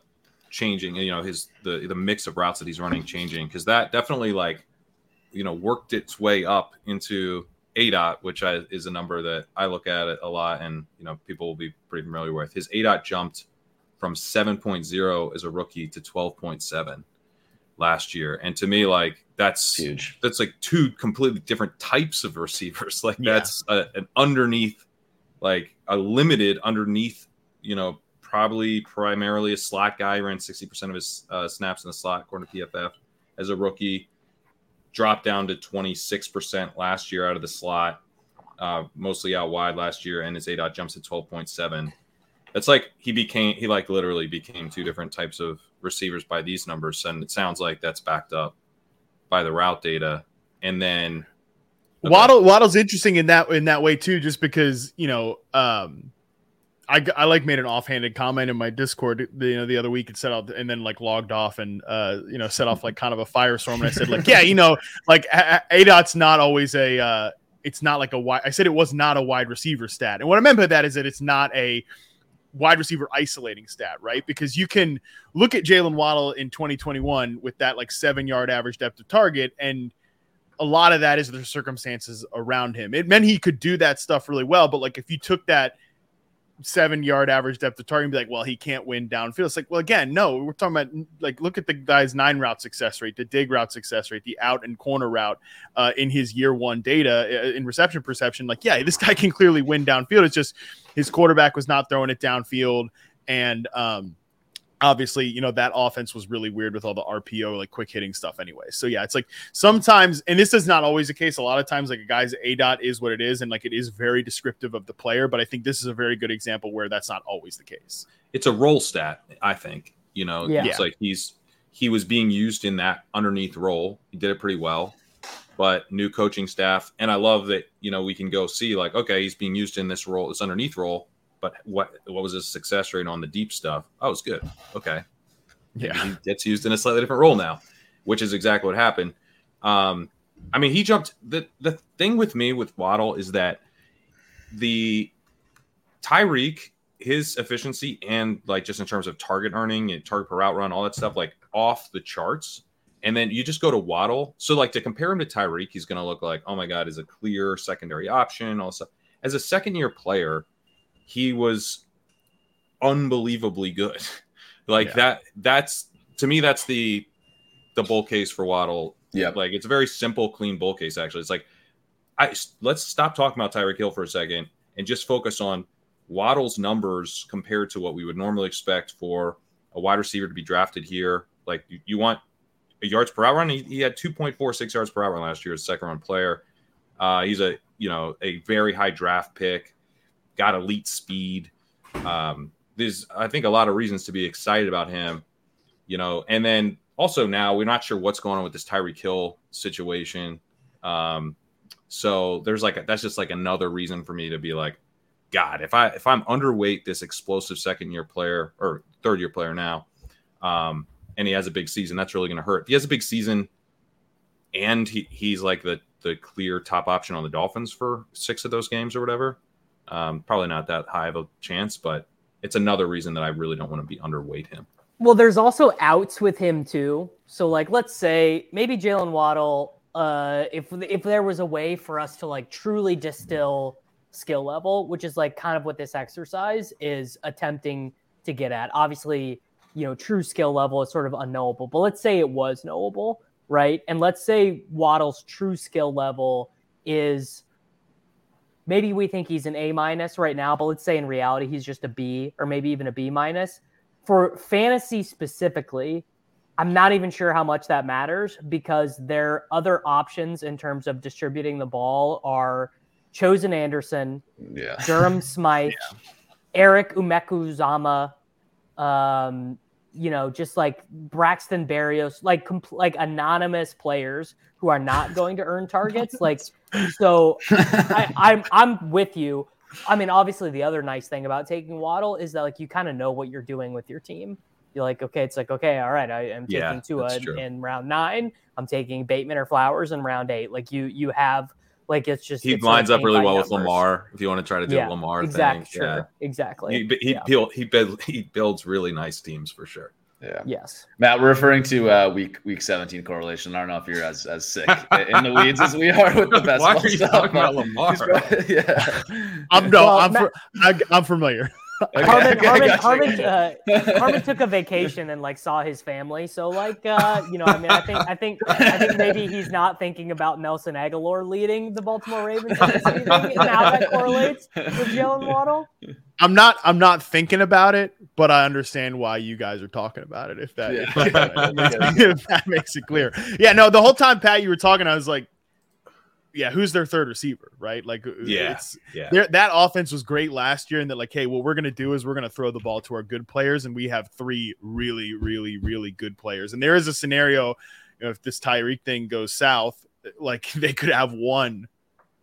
changing, you know his the the mix of routes that he's running changing because that definitely like you know worked its way up into aDOT, which I, is a number that I look at a lot, and you know people will be pretty familiar with. His aDOT jumped from 7.0 as a rookie to 12.7 last year, and to me, like that's huge. That's like two completely different types of [LAUGHS] receivers. Like yeah. that's a, an underneath, like a limited underneath, you know, probably primarily a slot guy. Ran 60% of his uh, snaps in the slot, according to PFF, as a rookie. Dropped down to 26% last year out of the slot, uh, mostly out wide last year, and his A dot jumps to 12.7. It's like he became, he like literally became two different types of receivers by these numbers. And it sounds like that's backed up by the route data, and then Waddle Waddle's interesting in that in that way too, just because you know um, I, I like made an offhanded comment in my Discord the, you know the other week and set out and then like logged off and uh you know set off like kind of a firestorm and I said like [LAUGHS] yeah you know like aDOT's not always a uh it's not like a wide I said it was not a wide receiver stat and what I meant by that is that it's not a wide receiver isolating stat, right? Because you can look at Jaylen Waddle in 2021 with that like seven yard average depth of target, and a lot of that is the circumstances around him. It meant he could do that stuff really well, but like if you took that seven yard average depth of target and be like, well, he can't win downfield. It's like, well, again, no, we're talking about like look at the guy's nine route success rate, the dig route success rate, the out and corner route uh, in his year one data uh, in reception perception. Like, yeah, this guy can clearly win downfield. It's just his quarterback was not throwing it downfield, and um, obviously, you know, that offense was really weird with all the RPO, like quick hitting stuff anyway. So yeah, it's like sometimes, and this is not always the case. A lot of times, like a guy's A dot is what it is, and like it is very descriptive of the player. But I think this is a very good example where that's not always the case. It's a role stat, I think. You know, Yeah. it's like he's he was being used in that underneath role. He did it pretty well. But new coaching staff, and I love that, you know, we can go see like, okay, he's being used in this role, this underneath role. But what what was his success rate on the deep stuff? Oh, it's good. Okay. Yeah. he gets used in a slightly different role now, which is exactly what happened. Um, I mean, he jumped. the The thing with me with Waddle is that the Tyreek, his efficiency and like just in terms of target earning and target per route run, all that stuff, like off the charts. And then you just go to Waddle. So like to compare him to Tyreek, he's going to look like, oh my god, is a clear secondary option. Stuff. As a second year player, he was unbelievably good. [LAUGHS] like Yeah. that. That's to me. That's the the bull case for Waddle. Yeah. Like it's a very simple, clean bull case. Actually, it's like I let's stop talking about Tyreek Hill for a second and just focus on Waddle's numbers compared to what we would normally expect for a wide receiver to be drafted here. Like you, you want a yards per hour run. He, he had 2.46 yards per hour last year as second round player. Uh, he's a you know a very high draft pick, got elite speed. Um, there's I think a lot of reasons to be excited about him. You know, and then also now we're not sure what's going on with this Tyreek Hill situation. Um, so there's like a, that's just like another reason for me to be like, God, if I if I'm underweight this explosive second year player or third year player now, um, and he has a big season, that's really going to hurt. If he has a big season, and he, he's like the the clear top option on the Dolphins for six of those games or whatever, um, probably not that high of a chance, but it's another reason that I really don't want to be underweight him. Well, there's also outs with him too. So, like, let's say maybe Jaylen Waddle. Uh, if if there was a way for us to like truly distill skill level, which is like kind of what this exercise is attempting to get at. Obviously, you know, true skill level is sort of unknowable, but let's say it was knowable, right? And let's say Waddle's true skill level is maybe we think he's an A minus right now, but let's say in reality he's just a B or maybe even a B minus. For fantasy specifically, I'm not even sure how much that matters because their other options in terms of distributing the ball are Chosen Anderson, Yeah. Durham [LAUGHS] Smythe, Erik Ezukanma, um, you know, just like Braxton Berrios, like compl- like anonymous players who are not going to earn targets. [LAUGHS] like, so I, [LAUGHS] I'm I'm with you. I mean, obviously, the other nice thing about taking Waddle is that like you kind of know what you're doing with your team. You're like, okay, it's like okay, all right, I am taking Yeah, Tua in round nine. I'm taking Bateman or Flowers in round eight. Like you, you have like it's just He it's lines like up really well with. Lamar. If you want to try to do Yeah, a Lamar exactly, thing, sure, yeah. exactly. He he yeah. he build, he builds really nice teams for sure. Yeah. Yes. Matt, we're referring to uh, week week 17 correlation. I don't know if you're as, as sick in the weeds as we are with the best. [LAUGHS] Why are you talking about Lamar? [LAUGHS] yeah. I'm no, Well, I'm Matt- fr- I, I'm familiar. Okay, Harmon, okay, Harmon, gotcha. Harmon, uh, Harmon took a vacation and like saw his family. So like, uh, you know, I mean, I think, I think, I think maybe he's not thinking about Nelson Agholor leading the Baltimore Ravens this season and how that correlates with Jaylen Waddle. I'm not I'm not thinking about it, but I understand why you guys are talking about it. If that, Yeah. if, that if that makes it clear. Yeah, no, the whole time Pat you were talking, I was like, yeah, who's their third receiver, right? Like, uh, Yeah, yeah. that offense was great last year, and that like, hey, what we're gonna do is we're gonna throw the ball to our good players, and we have three really, really, really good players. And there is a scenario, you know, if this Tyreek thing goes south, uh, like [LAUGHS] they could have one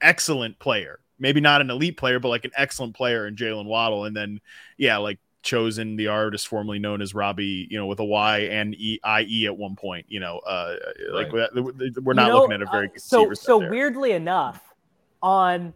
excellent player, maybe not an elite player, but like an excellent player in Jaylen Waddle, and then yeah, like chosen the artist formerly known as Robbie, you know, with a Y and E I E at one point, you know, uh, like we're not You know, looking at a very uh, so so there. weirdly enough on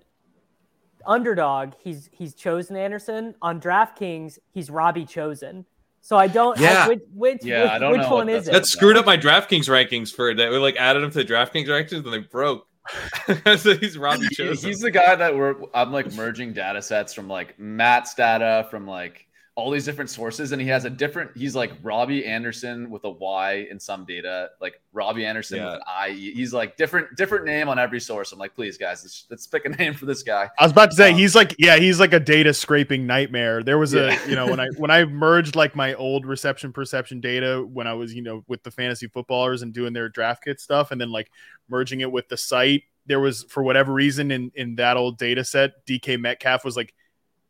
underdog he's he's chosen anderson on draftkings he's robbie chosen So I don't. Yeah. Which which, Yeah, which, I don't which know one what is that's- it? That screwed up my DraftKings rankings for that. We like added them to the DraftKings rankings and they broke. [LAUGHS] so he's Robbie Chosen. He's the guy that we're I'm like merging data sets from like Matt's data from like all these different sources, and he has a different. He's like Robbie Anderson with a Y in some data, like Robbie Anderson Yeah. with an I. He's like different different name on every source. I'm like, please guys, let's, let's pick a [LAUGHS] name for this guy. I was about to say Um, he's like yeah he's like a data scraping nightmare. There was Yeah. a you know when I when I [LAUGHS] merged like my old reception perception data when I was you know with the fantasy footballers and doing their draft kit stuff and then like merging it with the site. There was for whatever reason in in that old data set DK Metcalf was like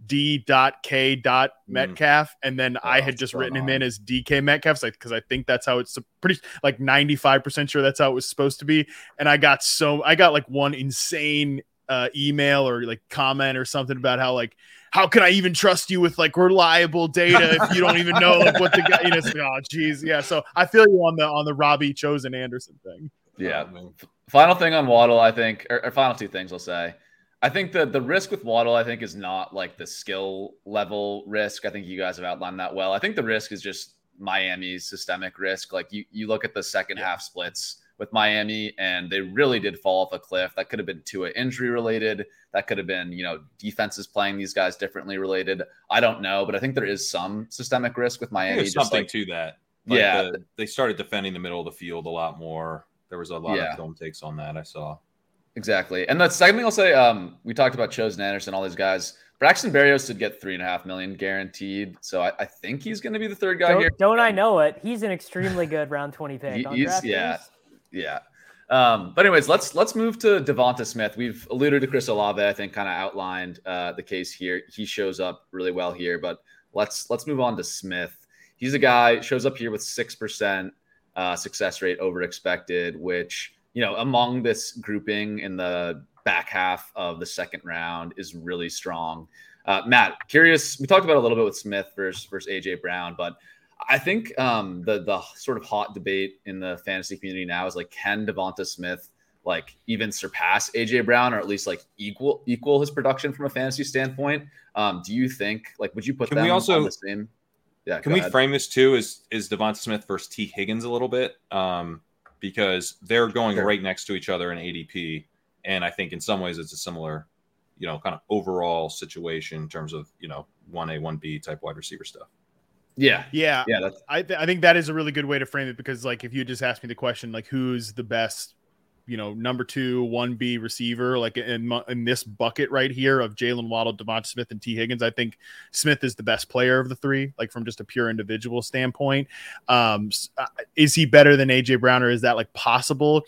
D dot K dot Mm. Metcalf and then I had just spot written him on. in as DK Metcalf because I think that's how it's pretty like 95% sure that's how it was supposed to be and I got so I got like one insane uh, email or like comment or something about how like how can I even trust you with like reliable data if you don't even know like what the guy you know it's like, oh geez yeah so I feel you on the on the Robbie chosen Anderson thing Yeah. Oh, man. Final thing on Waddle, I think, or, or final two things I'll say. I think the the risk with Waddle, I think, is not like the skill level risk. I think you guys have outlined that well. I think the risk is just Miami's systemic risk. Like you you look at the second half splits with Miami, and they really did fall off a cliff. That could have been to injury related. That could have been you know defenses playing these guys differently related. I don't know, but I think there is some systemic risk with Miami. There's something like- to that. Like Yeah. the- they started defending the middle of the field a lot more. There was a lot Yeah. of film takes on that I saw. Exactly. And the second thing I'll say, um, we talked about Chosen Anderson, all these guys. Braxton Berrios did get three and a half million guaranteed. So I, I think he's going to be the third guy here. Don't, don't I know it? He's an extremely good round twenty pick. He- yeah. Yeah. Um, but anyways, let's let's move to Devonta Smith. We've alluded to Chris Olave. I think kind of outlined uh, the case here. He shows up really well here, but let's let's move on to Smith. He's a guy shows up here with six percent uh, success rate over expected, which you know among this grouping in the back half of the second round is really strong. Uh, Matt, curious. We talked about a little bit with Smith versus versus AJ Brown, but I think um, the the sort of hot debate in the fantasy community now is like, can Devonta Smith like even surpass AJ Brown or at least like equal equal his production from a fantasy standpoint? Um, do you think like would you put Can them we also- on the same? Yeah, Can we ahead. frame this too as is Devonta Smith versus Tee Higgins a little bit? Um, because they're going Sure. right next to each other in ADP, and I think in some ways it's a similar, you know, kind of overall situation in terms of you know one A one B type wide receiver stuff. Yeah, yeah yeah, that's I, th- I think that is a really good way to frame it because like if you just asked me the question like who's the best you know number two one B receiver like in in this bucket right here of Jaylen Waddle, Devonta Smith, and Tee Higgins, I think Smith is the best player of the three like from just a pure individual standpoint. Um, uh, is he better than AJ Brown or is that like possible?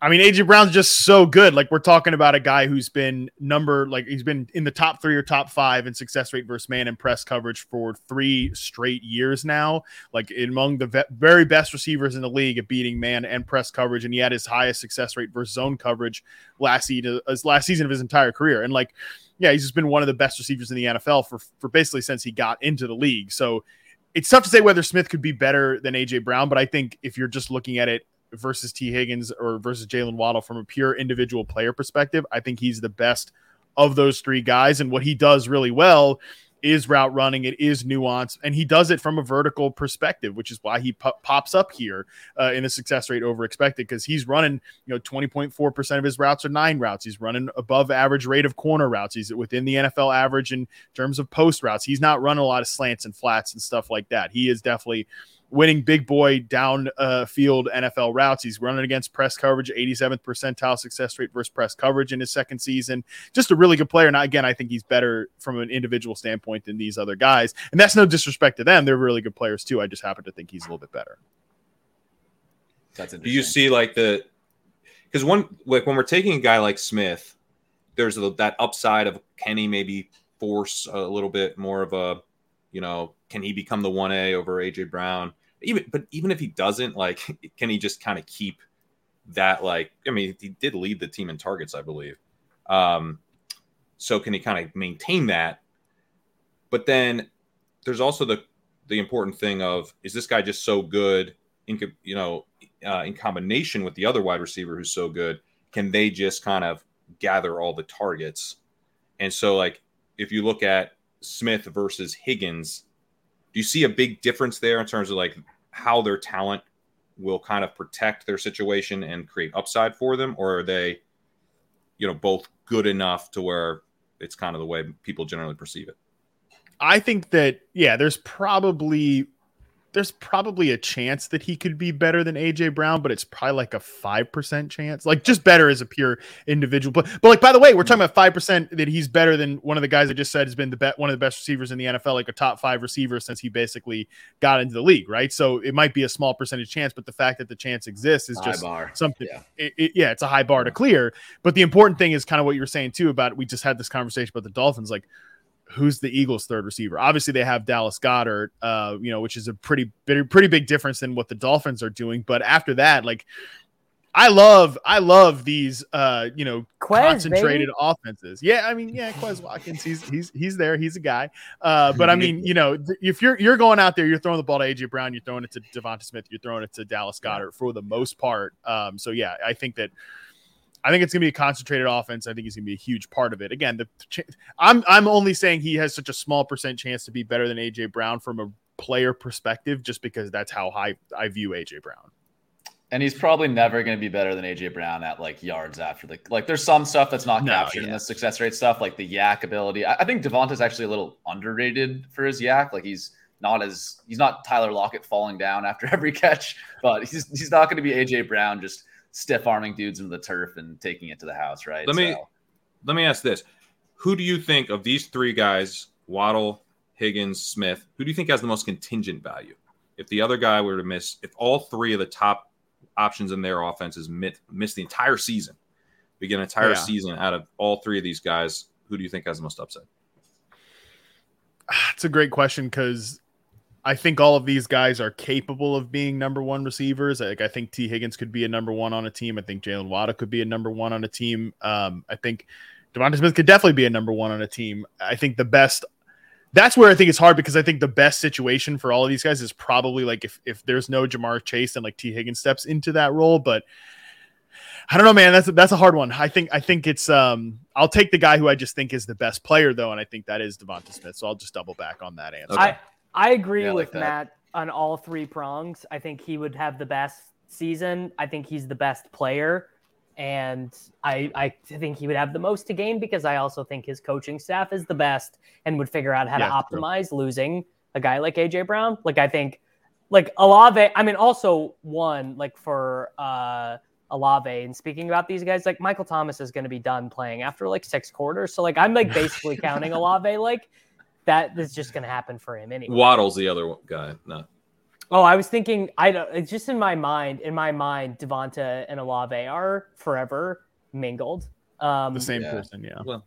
I mean, AJ Brown's just so good. Like we're talking about a guy who's been number like he's been in the top three or top five in success rate versus man and press coverage for three straight years now. Like among the ve- very best receivers in the league at beating man and press coverage, and he had his highest success rate versus zone coverage last season, last season of his entire career. And like, yeah, he's just been one of the best receivers in the NFL for for basically since he got into the league. So it's tough to say whether Smith could be better than AJ Brown, but I think if you're just looking at it versus Tee Higgins or versus Jaylen Waddle from a pure individual player perspective, I think he's the best of those three guys. And what he does really well is route running, it is nuance, and he does it from a vertical perspective, which is why he po- pops up here uh, in the success rate over expected because he's running, you know, 20.4% of his routes are nine routes. He's running above average rate of corner routes. He's within the NFL average in terms of post routes. He's not running a lot of slants and flats and stuff like that. He is definitely winning big boy down uh, field NFL routes. He's running against press coverage, 87th percentile success rate versus press coverage in his second season. Just a really good player. And again, I think he's better from an individual standpoint than these other guys. And that's no disrespect to them. They're really good players too. I just happen to think he's a little bit better. that's Do you see like the because one like when we're taking a guy like Smith, there's a, that upside of Kenny maybe force a little bit more of a, you know, can he become the one A over AJ Brown? Even but even if he doesn't, like, [LAUGHS] can he just kind of keep that like? I mean, he did lead the team in targets, I believe. Um, so can he kind of maintain that? But then there's also the the important thing of is this guy just so good in you know uh, in combination with the other wide receiver who's so good can they just kind of gather all the targets and so like if you look at smith versus higgins you see a big difference there in terms of like how their talent will kind of protect their situation and create upside for them, or are they, you know, both good enough to where it's kind of the way people generally perceive it? I think that yeah, there's probably there's probably a chance that he could be better than AJ Brown, but it's probably like a five percent chance. Like just better as a pure individual. But but like by the way, we're talking about five percent that he's better than one of the guys I just said has been the bet one of the best receivers in the NFL, like a top five receiver since he basically got into the league, right? So it might be a small percentage chance, but the fact that the chance exists is just something. Yeah. It, it, yeah, it's a high bar to clear. But the important thing is kind of what you were saying too about we just had this conversation about the Dolphins, like who's the Eagles' third receiver? Obviously, they have Dallas Goedert, uh, you know, which is a pretty pretty big difference than what the Dolphins are doing. But after that, like, I love I love these uh, you know Quez, concentrated baby. offenses. Yeah, I mean, yeah, Quez Watkins, he's he's he's there, he's a guy. Uh, but I mean, [LAUGHS] you know, if you're you're going out there, you're throwing the ball to AJ Brown, you're throwing it to Devonta Smith, you're throwing it to Dallas Goedert for the most part. Um, so yeah, I think that I think it's going to be a concentrated offense. I think he's going to be a huge part of it. Again, the I'm I'm only saying he has such a small percent chance to be better than AJ Brown from a player perspective, just because that's how high I view AJ Brown. And he's probably never going to be better than AJ Brown at like yards after the like. There's some stuff that's not no, captured yeah. in the success rate stuff, like the YAC ability. I, I think Devonta's actually a little underrated for his YAC. Like he's not as he's not Tyler Lockett falling down after [LAUGHS] every catch, but he's he's not going to be AJ Brown just stiff arming dudes into the turf and taking it to the house, right? Let me let me ask this: Who do you think of these three guys, Waddle, Higgins, Smith? Who do you think has the most contingent value? If the other guy were to miss, if all three of the top options in their offenses miss, miss the entire season, begin an entire yeah. season out of all three of these guys, who do you think has the most upside? It's a great question because I think all of these guys are capable of being number one receivers. Like I think Tee Higgins could be a number one on a team. I think Jaylen Waddle could be a number one on a team. Um, I think Devonta Smith could definitely be a number one on a team. I think the best. That's where I think it's hard because I think the best situation for all of these guys is probably like if if there's no Ja'Marr Chase and like Tee Higgins steps into that role, but. I don't know, man. That's a, that's a hard one. I think I think it's um I'll take the guy who I just think is the best player though, and I think that is Devonta Smith. So I'll just double back on that answer. I, I agree yeah, with like Matt on all three prongs. I think he would have the best season. I think he's the best player. And I, I think he would have the most to gain because I also think his coaching staff is the best and would figure out how yeah, to optimize true. losing a guy like AJ Brown. Like I think like Olave, I mean also one like for uh Olave and speaking about these guys, like Michael Thomas is going to be done playing after like six quarters. So like I'm like basically [LAUGHS] counting Olave like that is just going to happen for him anyway. Waddle's the other guy. No. Oh, I was thinking. I don't. It's just in my mind. In my mind, Devonta and Olave are forever mingled. Um, the same yeah. person. Yeah. Well,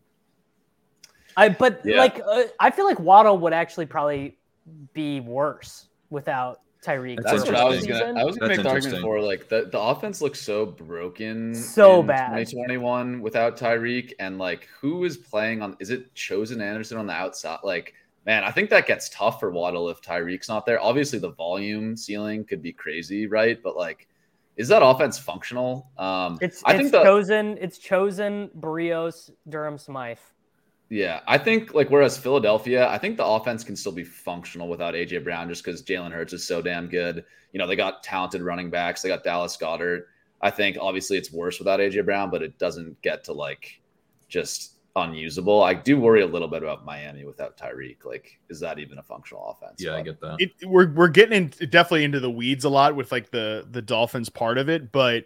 I but yeah. like uh, I feel like Waddle would actually probably be worse without Tyreek. That's what I was gonna. I was gonna make the argument for like the, the offense looks so broken, so bad. 2021 without Tyreek, and like who is playing on? Is it Chosen Anderson on the outside? Like, man, I think that gets tough for Waddle if Tyreek's not there. Obviously, the volume ceiling could be crazy, right? But like, is that offense functional? Um, it's I it's think the, chosen. It's chosen Berrios, Durham Smythe. Yeah, I think like whereas Philadelphia, I think the offense can still be functional without AJ Brown just because Jalen Hurts is so damn good. You know, they got talented running backs. They got Dallas Goedert. I think obviously it's worse without AJ Brown, but it doesn't get to like just unusable. I do worry a little bit about Miami without Tyreek. Like, is that even a functional offense? Yeah, but I get that. It, we're we're getting in, definitely into the weeds a lot with like the the Dolphins part of it, but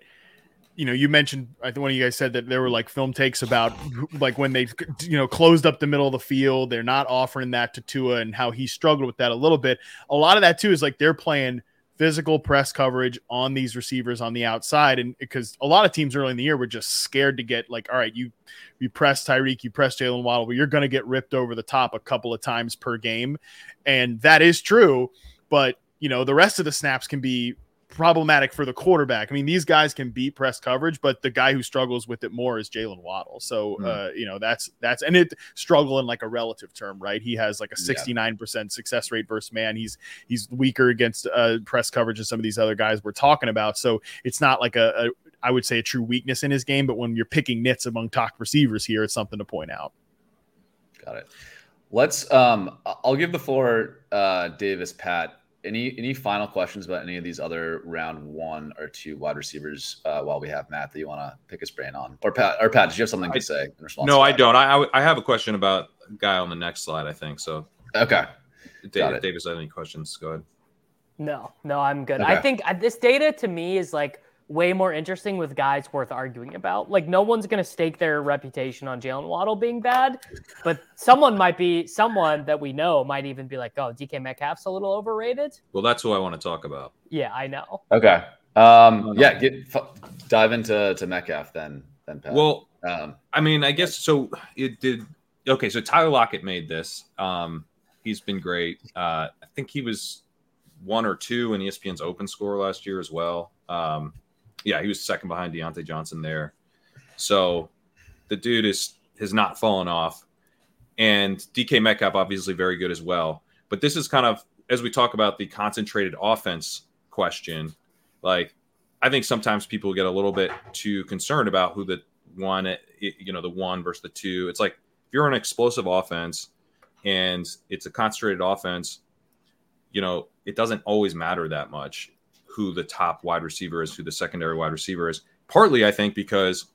you know, you mentioned I think one of you guys said that there were like film takes about like when they you know closed up the middle of the field, they're not offering that to Tua and how he struggled with that a little bit. A lot of that too is like they're playing physical press coverage on these receivers on the outside, and because a lot of teams early in the year were just scared to get like, all right, you you press Tyreek, you press Jaylen Waddle, but you're going to get ripped over the top a couple of times per game, and that is true, but you know the rest of the snaps can be problematic for the quarterback. I mean, these guys can beat press coverage, but the guy who struggles with it more is Jaylen Waddle. So, mm. uh, you know, that's that's and it struggle in like a relative term, right? He has like a 69% success rate versus man. He's he's weaker against uh, press coverage than some of these other guys we're talking about. So it's not like a, a I would say a true weakness in his game, but when you're picking nits among top receivers here, it's something to point out. Got it. Let's. Um, I'll give the floor, uh, Davis, Pat. Any any final questions about any of these other round one or two wide receivers uh, while we have Matt that you want to pick his brain on, or Pat? Or Pat, did you have something I, to say in response? No, to I don't. I, I I have a question about a guy on the next slide. I think so. Okay. Dave, Davis, have any questions? Go ahead. No, no, I'm good. Okay. I think uh, this data to me is like way more interesting with guys worth arguing about. Like, no one's going to stake their reputation on Jaylen Waddle being bad, but someone might be, someone that we know might even be like, oh, DK Metcalf's a little overrated. Well, that's who I want to talk about. Yeah, I know. Okay. Um, yeah. Get f- dive into to Metcalf then. Then Pat. Well, um, I mean, I guess so. It did. Okay, so Tyler Lockett made this. Um, he's been great. Uh, I think he was one or two in ESPN's open score last year as well. Um, yeah, he was second behind Diontae Johnson there. So the dude is has not fallen off. And DK Metcalf obviously very good as well. But this is kind of as we talk about the concentrated offense question, like I think sometimes people get a little bit too concerned about who the one, you know, the one versus the two. It's like if you're an explosive offense and it's a concentrated offense, you know, it doesn't always matter that much who the top wide receiver is, who the secondary wide receiver is. Partly, I think, because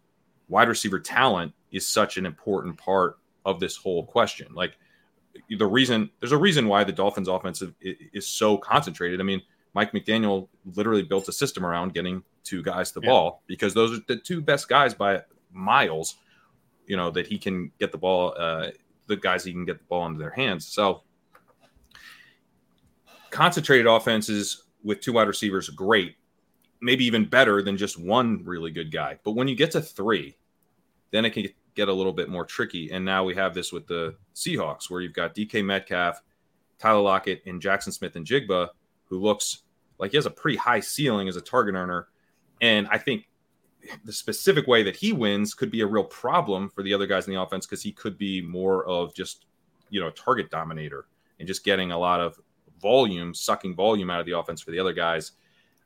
wide receiver talent is such an important part of this whole question. Like the reason, there's a reason why the Dolphins' offensive is so concentrated. I mean, Mike McDaniel literally built a system around getting two guys the Yeah. ball because those are the two best guys by miles. You know that he can get the ball, uh, the guys he can get the ball into their hands. So concentrated offenses with two wide receivers, great, maybe even better than just one really good guy. But when you get to three, then it can get a little bit more tricky. And now we have this with the Seahawks, where you've got DK Metcalf, Tyler Lockett, and Jaxon Smith-Njigba, who looks like he has a pretty high ceiling as a target earner. And I think the specific way that he wins could be a real problem for the other guys in the offense because he could be more of just, you know, target dominator and just getting a lot of volume, sucking volume out of the offense for the other guys.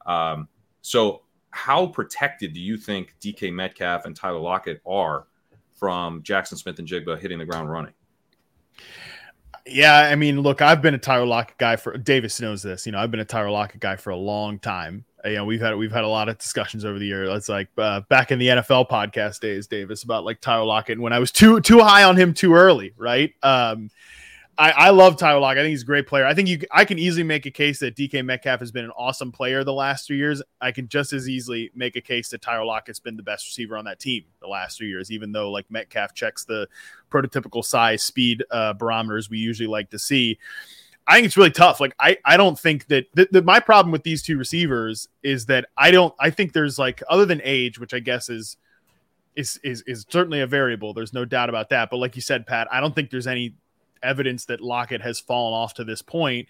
Um, so, how protected do you think DK Metcalf and Tyler Lockett are from Jaxon Smith-Njigba hitting the ground running? Yeah, I mean, look, I've been a Tyler Lockett guy for Davis knows this. You know, I've been a Tyler Lockett guy for a long time. You know, we've had we've had a lot of discussions over the year. It's like uh, back in the NFL podcast days, Davis, about like Tyler Lockett when I was too too high on him too early, right? Um, I, I love Tyler Lockett. I think he's a great player. I think you I can easily make a case that DK Metcalf has been an awesome player the last three years. I can just as easily make a case that Tyler Lockett's been the best receiver on that team the last three years, even though like Metcalf checks the prototypical size speed uh, barometers we usually like to see. I think it's really tough. Like I, I don't think that th- th- my problem with these two receivers is that I don't. I think there's like other than age, which I guess is is is is certainly a variable. There's no doubt about that. But like you said, Pat, I don't think there's any evidence that Lockett has fallen off to this point.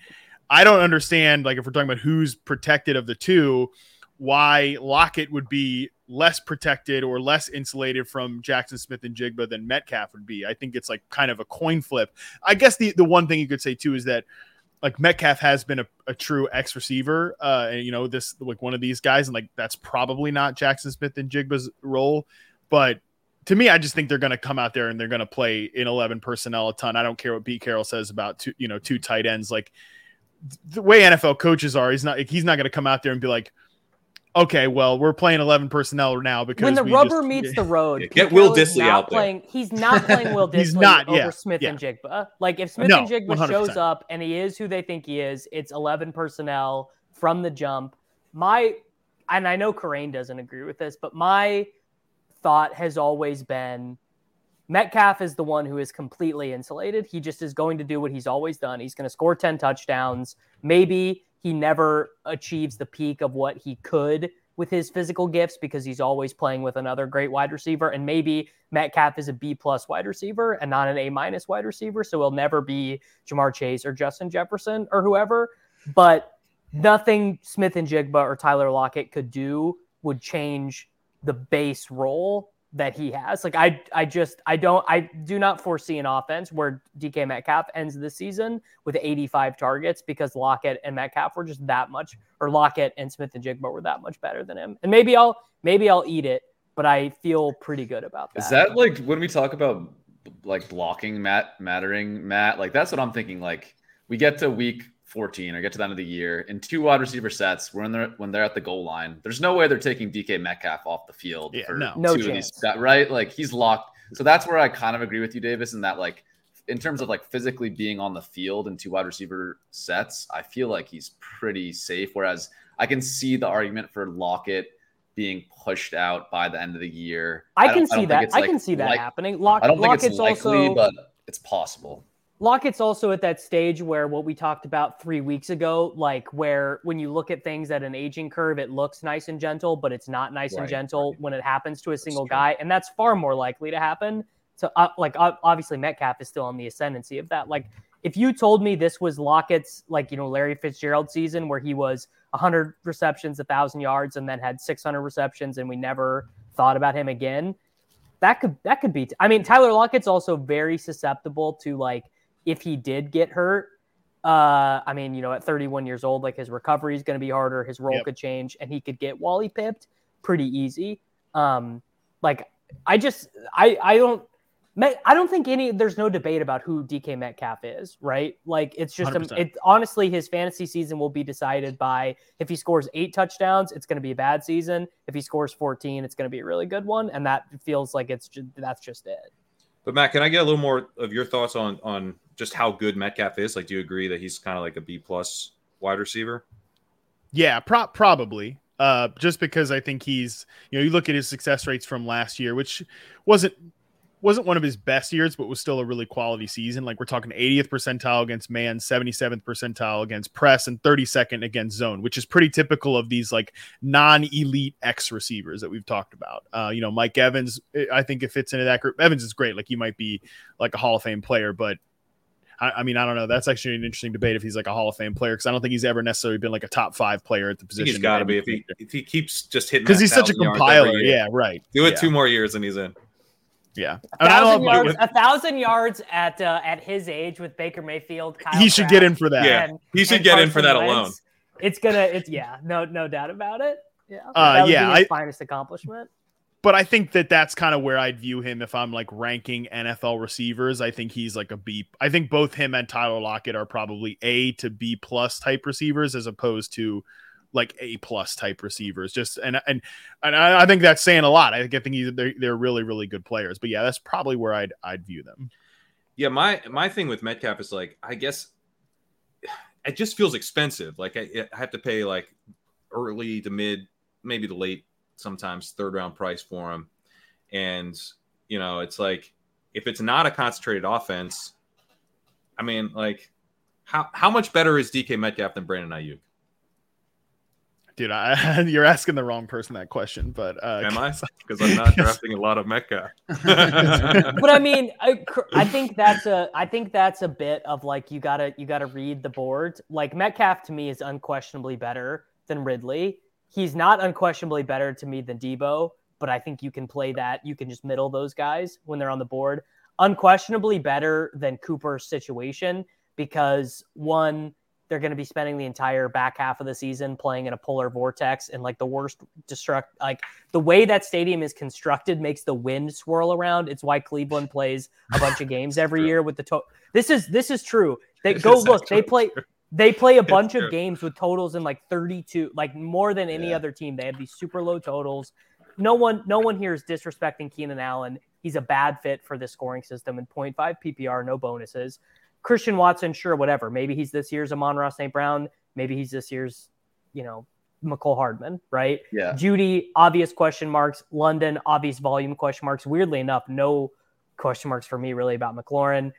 I don't understand. Like if we're talking about who's protected of the two, why Lockett would be less protected or less insulated from Jaxon Smith-Njigba than Metcalf would be. I think it's like kind of a coin flip. I guess the the one thing you could say too is that like Metcalf has been a, a true X receiver, uh, and you know this like one of these guys, and like that's probably not Jaxon Smith-Njigba's role, but to me, I just think they're going to come out there and they're going to play in 11 personnel a ton. I don't care what Pete Carroll says about two, you know, two tight ends. Like the way NFL coaches are, he's not, he's not going to come out there and be like, okay, well, we're playing 11 personnel now because when the we rubber just- meets [LAUGHS] the road, Yeah, get Will Carroll is Dissly out there. Playing, he's not playing Will [LAUGHS] Dissly He's not, over yeah, Smith yeah. and Jigba. Like if Smith No, and Jigba 100%. shows up and he is who they think he is, it's 11 personnel from the jump. My and I know Kerrane doesn't agree with this, but my thought has always been Metcalf is the one who is completely insulated. He just is going to do what he's always done. He's going to score 10 touchdowns. Maybe he never achieves the peak of what he could with his physical gifts because he's always playing with another great wide receiver. And maybe Metcalf is a B plus wide receiver and not an A minus wide receiver. So he'll never be Ja'Marr Chase or Justin Jefferson or whoever. But nothing Smith-Njigba or Tyler Lockett could do would change the base role that he has. Like I I just I don't I do not foresee an offense where DK Metcalf ends the season with 85 targets because Lockett and Metcalf were just that much or Lockett and Smith-Njigba were that much better than him. And maybe I'll maybe I'll eat it, but I feel pretty good about that. Is that like when we talk about like blocking Matt mattering Matt. Like that's what I'm thinking. Like we get to week 14 or get to the end of the year in two wide receiver sets when they're when they're at the goal line. There's no way they're taking DK Metcalf off the field Yeah, for no. No two chance. of these right? Like he's locked. So that's where I kind of agree with you, Davis, in that like in terms of like physically being on the field in two wide receiver sets, I feel like he's pretty safe. Whereas I can see the argument for Lockett being pushed out by the end of the year. I don't- can see think that. I like, can see that like- happening. Lock, I don't think Lockett's it's likely, also but it's possible. Lockett's also at that stage where what we talked about three weeks ago, like where when you look at things at an aging curve, it looks nice and gentle, but it's not nice and gentle right. when it happens to a single true. guy, and that's far more likely to happen. So, uh, like, ob- obviously, Metcalf is still on the ascendancy of that. Like, if you told me this was Lockett's, like, you know, Larry Fitzgerald season where he was 100 receptions, 1,000 yards, and then had 600 receptions, and we never thought about him again, that could that could be. I mean, Tyler Lockett's also very susceptible to like if he did get hurt. Uh, I mean, you know, at 31 years old, like his recovery is going to be harder. His role Yep. could change, and he could get Wally pipped pretty easy. Um, like I just I I don't. I don't think any. There's no debate about who DK Metcalf is, right? Like it's just, a, it honestly, his fantasy season will be decided by if he scores eight touchdowns, it's going to be a bad season. If he scores 14, it's going to be a really good one, and that feels like it's just, that's just it. But Matt, can I get a little more of your thoughts on on just how good Metcalf is? Like, do you agree that he's kind of like a B plus wide receiver? Yeah, pro- probably. Uh, just because I think he's, you know, you look at his success rates from last year, which wasn't wasn't one of his best years, but was still a really quality season. Like we're talking 80th percentile against man, 77th percentile against press, and 32nd against zone, which is pretty typical of these like non-elite X receivers that we've talked about. Uh, you know, Mike Evans, I think it fits into that group. Evans is great. Like he might be like a Hall of Fame player, but I, I mean, I don't know. That's actually an interesting debate if he's like a Hall of Fame player because I don't think he's ever necessarily been like a top five player at the position. he's got to be if he if he keeps just hitting because he's such a compiler. Yeah, right. Do it yeah. two more years and he's in. Yeah, A And I thousand love- yards, a thousand yards at uh, at his age with Baker Mayfield. Kyle he should Trask, get in for that. Yeah, and- he should and get in for Carson that alone. It's gonna. It's yeah. No, no doubt about it. Yeah. Uh, that would yeah, be his I- finest accomplishment. But I think that that's kind of where I'd view him if I'm like ranking NFL receivers. I think he's like a B. I think both him and Tyler Lockett are probably A to B plus type receivers as opposed to like A plus type receivers. Just and and and I, think that's saying a lot. I think I think he's, they're they're really really good players. But yeah, that's probably where I'd I'd view them. Yeah, my my thing with Metcalf is like I guess it just feels expensive. Like I, I have to pay like early to mid, maybe the late, sometimes third round price for him, and you know it's like if it's not a concentrated offense, I mean like how how much better is DK Metcalf than Brandon Aiyuk? Dude, I, [LAUGHS] you're asking the wrong person that question, but uh, Am I? [LAUGHS] Because I'm not [LAUGHS] drafting a lot of Metcalf. but I mean, I, I think that's a I think that's a bit of like you gotta you gotta read the board. Like Metcalf to me is unquestionably better than Ridley. He's not unquestionably better to me than Deebo, but I think you can play that. You can just middle those guys when they're on the board. Unquestionably better than Cooper's situation because one, they're going to be spending the entire back half of the season playing in a polar vortex and like the worst destruct like the way that stadium is constructed makes the wind swirl around. It's why Cleveland plays a bunch of games every [LAUGHS] year with the to- This is this is true. They It go look. They play true. They play a bunch of games with totals in like 32, like more than any Yeah. other team. They have these super low totals. No one no one here is disrespecting Keenan Allen. He's a bad fit for this scoring system and 0.5 PPR, no bonuses. Christian Watson, sure, whatever. Maybe he's this year's Amon-Ra St. Brown. Maybe he's this year's, you know, Mecole Hardman, right? Yeah. Jeudy, obvious question marks. London, obvious volume question marks. Weirdly enough, no question marks for me really about McLaurin.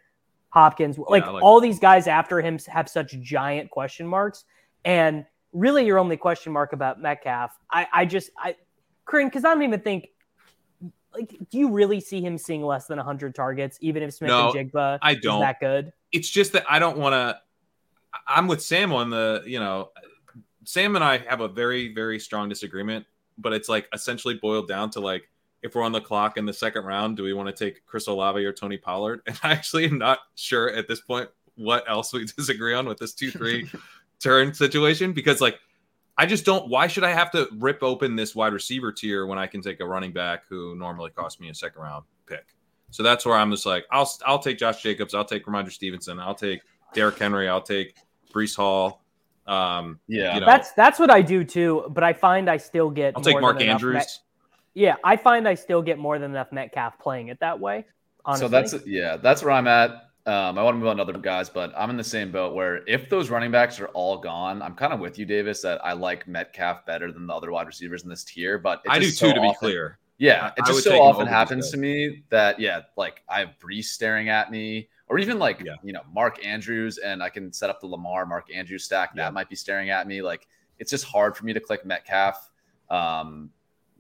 Hopkins, like, I like all these guys after him have such giant question marks. And really, your only question mark about Metcalf, I, I just, I, Kerrane, because I don't even think, like, do you really see him seeing less than 100 targets, even if Smith No, and Njigba I is don't. that good? it's just that I don't want to. I'm with Sam on the, you know, Sam and I have a very, very strong disagreement, but it's like essentially boiled down to like, if we're on the clock in the second round, do we want to take Chris Olave or Tony Pollard? [LAUGHS] And I actually am not sure at this point what else we [LAUGHS] disagree on with this 2 3 [LAUGHS] turn situation because, like, I just don't. Why should I have to rip open this wide receiver tier when I can take a running back who normally costs me a second round pick? So that's where I'm just like, I'll I'll take Josh Jacobs, I'll take Rhamondre Stevenson, I'll take Derrick Henry, I'll take Breece Hall. Um, Yeah. you know, That's that's what I do too. But I find I still get. I'll take Mark than enough Andrews. Met- yeah, I find I still get more than enough Metcalf playing it that way. Honestly. So that's yeah, that's where I'm at. Um, I want to move on to other guys, but I'm in the same boat where if those running backs are all gone, I'm kind of with you, Davis, that I like Metcalf better than the other wide receivers in this tier. But it I do just too, so to be clear. Yeah, I- it I would just so often happens to me that yeah, like I have Breece staring at me, or even like Yeah. you know Mark Andrews, and I can set up the Lamar Mark Andrews stack Yeah. that might be staring at me. Like it's just hard for me to click Metcalf, um,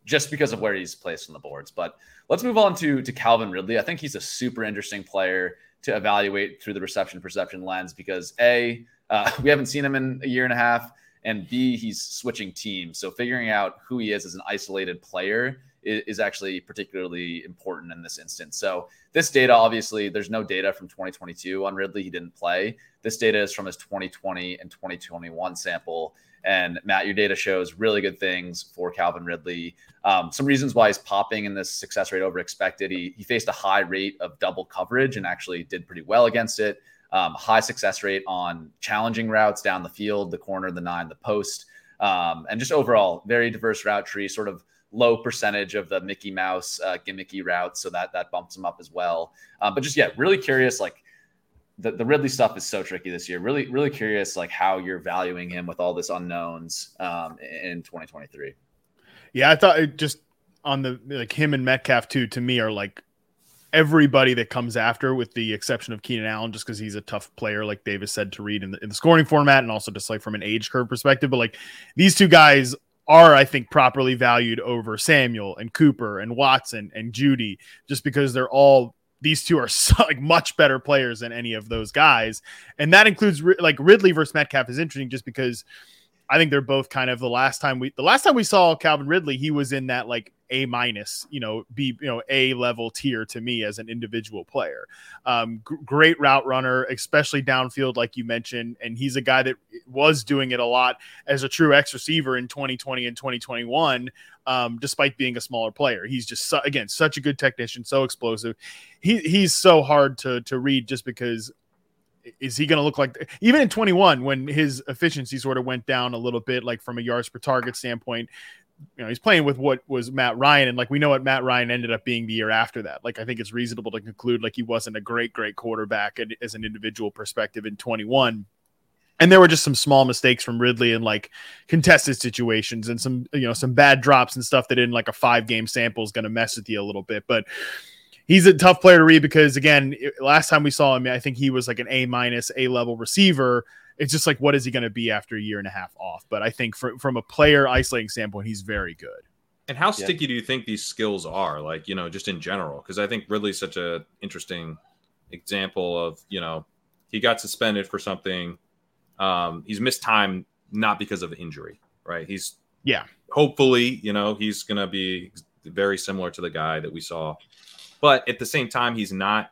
just because of where he's placed on the boards. But let's move on to to Calvin Ridley. I think he's a super interesting player to evaluate through the reception perception lens because a uh, [LAUGHS] we haven't seen him in a year and a half, and b he's switching teams. So figuring out who he is as an isolated player is, is actually particularly important in this instance. So this data, obviously, there's no data from 2022 on Ridley. He didn't play. This data is from his 2020 and 2021 sample. And Matt, your data shows really good things for Calvin Ridley. Um, some reasons why he's popping in this success rate over expected. He, he faced a high rate of double coverage and actually did pretty well against it. Um, high success rate on challenging routes down the field, the corner, the nine, the post, um, and just overall very diverse route tree. Sort of low percentage of the Mickey Mouse uh, gimmicky routes, so that that bumps him up as well. Um, but just yeah, really curious. Like the, the Ridley stuff is so tricky this year. Really, really curious like how you're valuing him with all this unknowns um, in 2023. Yeah, I thought it just on the like him and Metcalf too. To me, are like everybody that comes after, with the exception of Keenan Allen, just because he's a tough player, like Davis said to read in the, in the scoring format, and also just like from an age curve perspective. But like these two guys are, I think, properly valued over Samuel and Cooper and Watson and Jeudy, just because they're all these two are [LAUGHS] so, like much better players than any of those guys, and that includes like Ridley versus Metcalf is interesting just because I think they're both kind of the last time we the last time we saw Calvin Ridley, he was in that like A minus, you know, B, you know, A level tier to me as an individual player. Um, g- great route runner, especially downfield, like you mentioned, and he's a guy that was doing it a lot as a true X receiver in 2020 and 2021. Um, despite being a smaller player, he's just su- again such a good technician, so explosive. He he's so hard to to read just because is he going to look like even in 21 when his efficiency sort of went down a little bit like from a yards per target standpoint you know he's playing with what was Matt Ryan and like we know what Matt Ryan ended up being the year after that. Like I think it's reasonable to conclude like he wasn't a great great quarterback as an individual perspective in 21 and there were just some small mistakes from Ridley in like contested situations and some you know some bad drops and stuff that in like a five game sample is going to mess with you a little bit. But he's a tough player to read because again, it- last time we saw him, I think he was like an A minus, A level receiver. It's just like, what is he going to be after a year and a half off? But I think for, from a player isolating standpoint, he's very good. And how Yeah. sticky do you think these skills are? Like, you know, just in general, because I think Ridley's such a interesting example of, you know, he got suspended for something. Um, he's missed time not because of injury, right? He's Yeah. hopefully, you know, he's gonna be very similar to the guy that we saw, but at the same time, he's not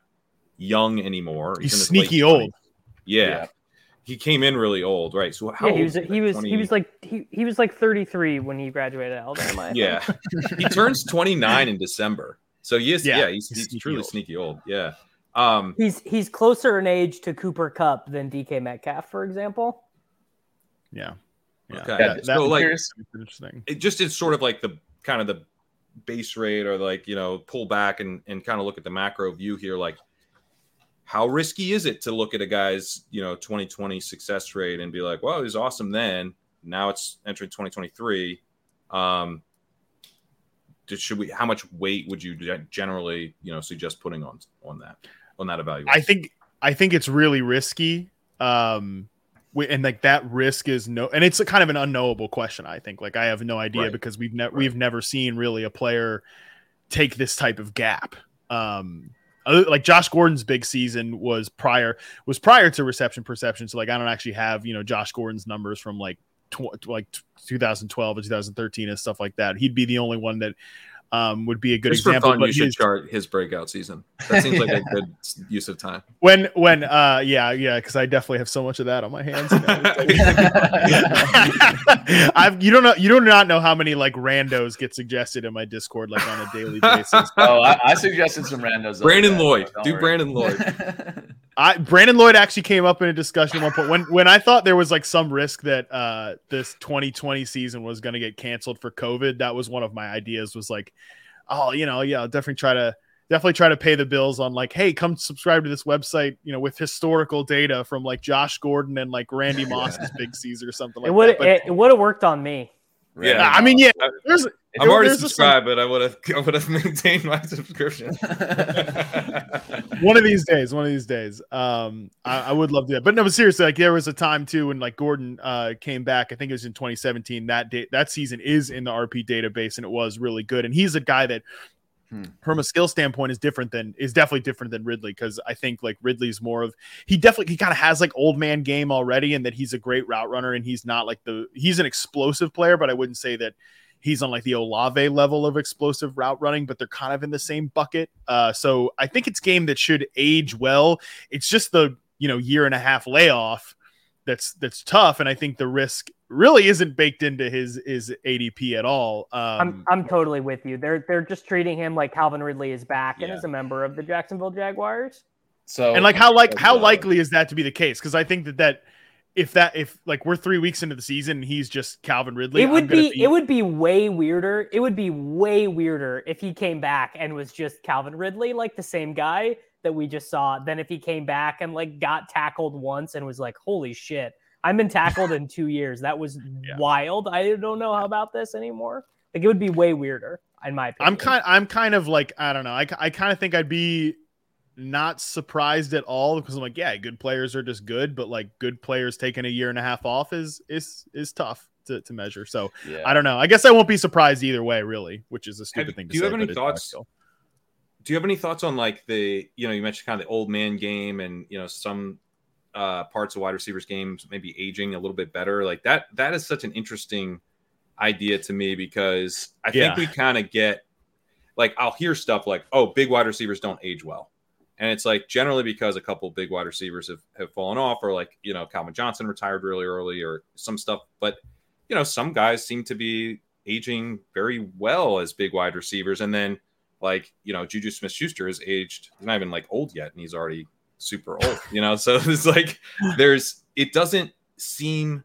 young anymore. He's in his sneaky old. Yeah. Yeah. He came in really old, right? So how yeah, he old was he was 20? he was like he, he was like 33 when he graduated Alabama. Yeah, [LAUGHS] he turns 29 in December. So yes, Yeah, yeah, he's, he's he's sneaky truly old. sneaky old. Yeah. Um, He's he's closer in age to Cooper Kupp than DK Metcalf, for example. Yeah. Yeah. Okay. Yeah, That- so like interesting. it just is sort of like the kind of the base rate or like you know pull back and and kind of look at the macro view here like how risky is it to look at a guy's you know 2020 success rate and be like well it was awesome then. Now it's entering 2023 um should we how much weight would you generally you know suggest putting on on that on that evaluation? I think I think it's really risky. Um and like that risk is no and it's a kind of an unknowable question, I think. Like I have no idea Right. because we've never we've never seen really a player take this type of gap. Um like Josh Gordon's big season was prior was prior to reception perception. So like I don't actually have, you know, Josh Gordon's numbers from like tw- like 2012 and 2013 and stuff like that. He'd be the only one that um, would be a good Just for example. fun, but you should his- chart his breakout season. That seems like a [LAUGHS] good use of time. when when uh yeah yeah because I definitely have so much of that on my hands. [LAUGHS] I've you don't know you do not know how many like randos get suggested in my Discord like on a daily [LAUGHS] basis. oh, I, I suggested some randos. Brandon day, Lloyd. don't Do worry. Brandon Lloyd. I Brandon Lloyd actually came up in a discussion at one point when when I thought there was like some risk that uh this 2020 season was going to get canceled for COVID. That was one of my ideas. Was like, oh, you know, yeah, I'll definitely try to definitely try to pay the bills on like, hey, come subscribe to this website, you know, with historical data from like Josh Gordon and like Randy [LAUGHS] Moss's Big Caesar or something like it that. But it, it would have worked on me. Yeah, I mean, yeah, there's I'm already subscribed, but I would have I would have [LAUGHS] maintained my subscription. one of these days, one of these days. Um, I, I would love to. But no, but seriously, like there was a time too when like Gordon uh came back. I think it was in 2017. That date that season is in the RP database and it was really good. And he's a guy that Hmm. from a skill standpoint is different than is definitely different than Ridley because I think like Ridley's more of he definitely he kind of has like old man game already and that he's a great route runner and he's not like the he's an explosive player, but I wouldn't say that he's on like the Olave level of explosive route running, but they're kind of in the same bucket. Uh, so I think it's game that should age well. It's just the you know year and a half layoff that's that's tough, and I think the risk really isn't baked into his his ADP at all. Um, I'm I'm totally with you. They're they're just treating him like Calvin Ridley is back and is a member of the Jacksonville Jaguars. So and like how like how uh, likely is that to be the case? Because I think that that if that if like we're three weeks into the season and he's just Calvin Ridley, it would gonna be, it would be way weirder. It would be way weirder if he came back and was just Calvin Ridley, like the same guy that we just saw, than if he came back and like got tackled once and was like, "Holy shit, I've been tackled [LAUGHS] in two years. That was Yeah. wild. I don't know how about this anymore." Like it would be way weirder, in my opinion. I'm kind I'm kind of like I don't know. I, I kind of think I'd be not surprised at all because I'm like, yeah, good players are just good, but like good players taking a year and a half off is is is tough to, to measure. So yeah. I don't know. I guess I won't be surprised either way, really, which is a stupid Have- thing to do you say. have any thoughts? practical. Do you have any thoughts on like the you know you mentioned kind of the old man game and you know some uh, parts of wide receivers games maybe aging a little bit better? Like that that is such an interesting idea to me because I Yeah. think we kind of get like I'll hear stuff like oh big wide receivers don't age well. And it's like generally because a couple big wide receivers have, have fallen off or like you know Calvin Johnson retired really early or some stuff. But you know some guys seem to be aging very well as big wide receivers. And then like you know Juju Smith Schuster is aged he's not even like old yet and he's already super old you know? [LAUGHS] So it's like there's it doesn't seem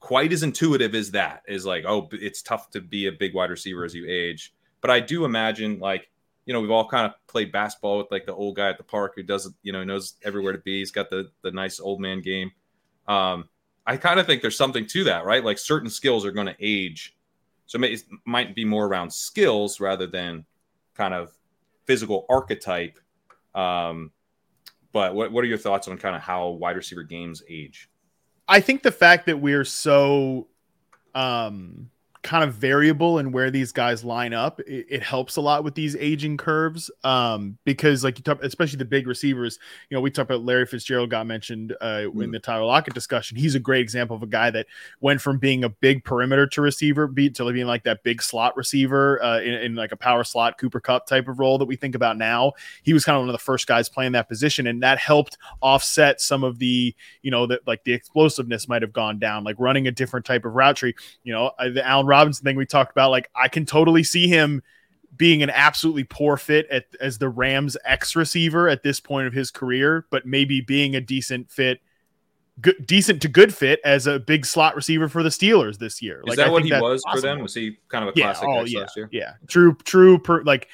quite as intuitive as that is like oh it's tough to be a big wide receiver as you age. But I do imagine like you know we've all kind of played basketball with like the old guy at the park who doesn't you know knows everywhere to be he's got the the nice old man game. Um I kind of think there's something to that right? Like certain skills are going to age. So it might be more around skills rather than kind of physical archetype. Um, but what, what are your thoughts on kind of how wide receiver games age? I think the fact that we're so um kind of variable in where these guys line up it, it helps a lot with these aging curves um because like you talk especially the big receivers you know we talked about larry fitzgerald got mentioned uh in the tyler lockett discussion. He's a great example of a guy that went from being a big perimeter to receiver beat to being like that big slot receiver uh in, in like a power slot cooper kupp type of role that we think about now. He was kind of one of the first guys playing that position and that helped offset some of the you know that like the explosiveness might have gone down like running a different type of route tree. You know uh, the allen robinson thing we talked about like i can totally see him being an absolutely poor fit at, as the rams x receiver at this point of his career but maybe being a decent fit good decent to good fit as a big slot receiver for the steelers this year Is like that I what he was for them? Was he kind of a Yeah, classic oh, yeah, last year? yeah. True, true. Per, like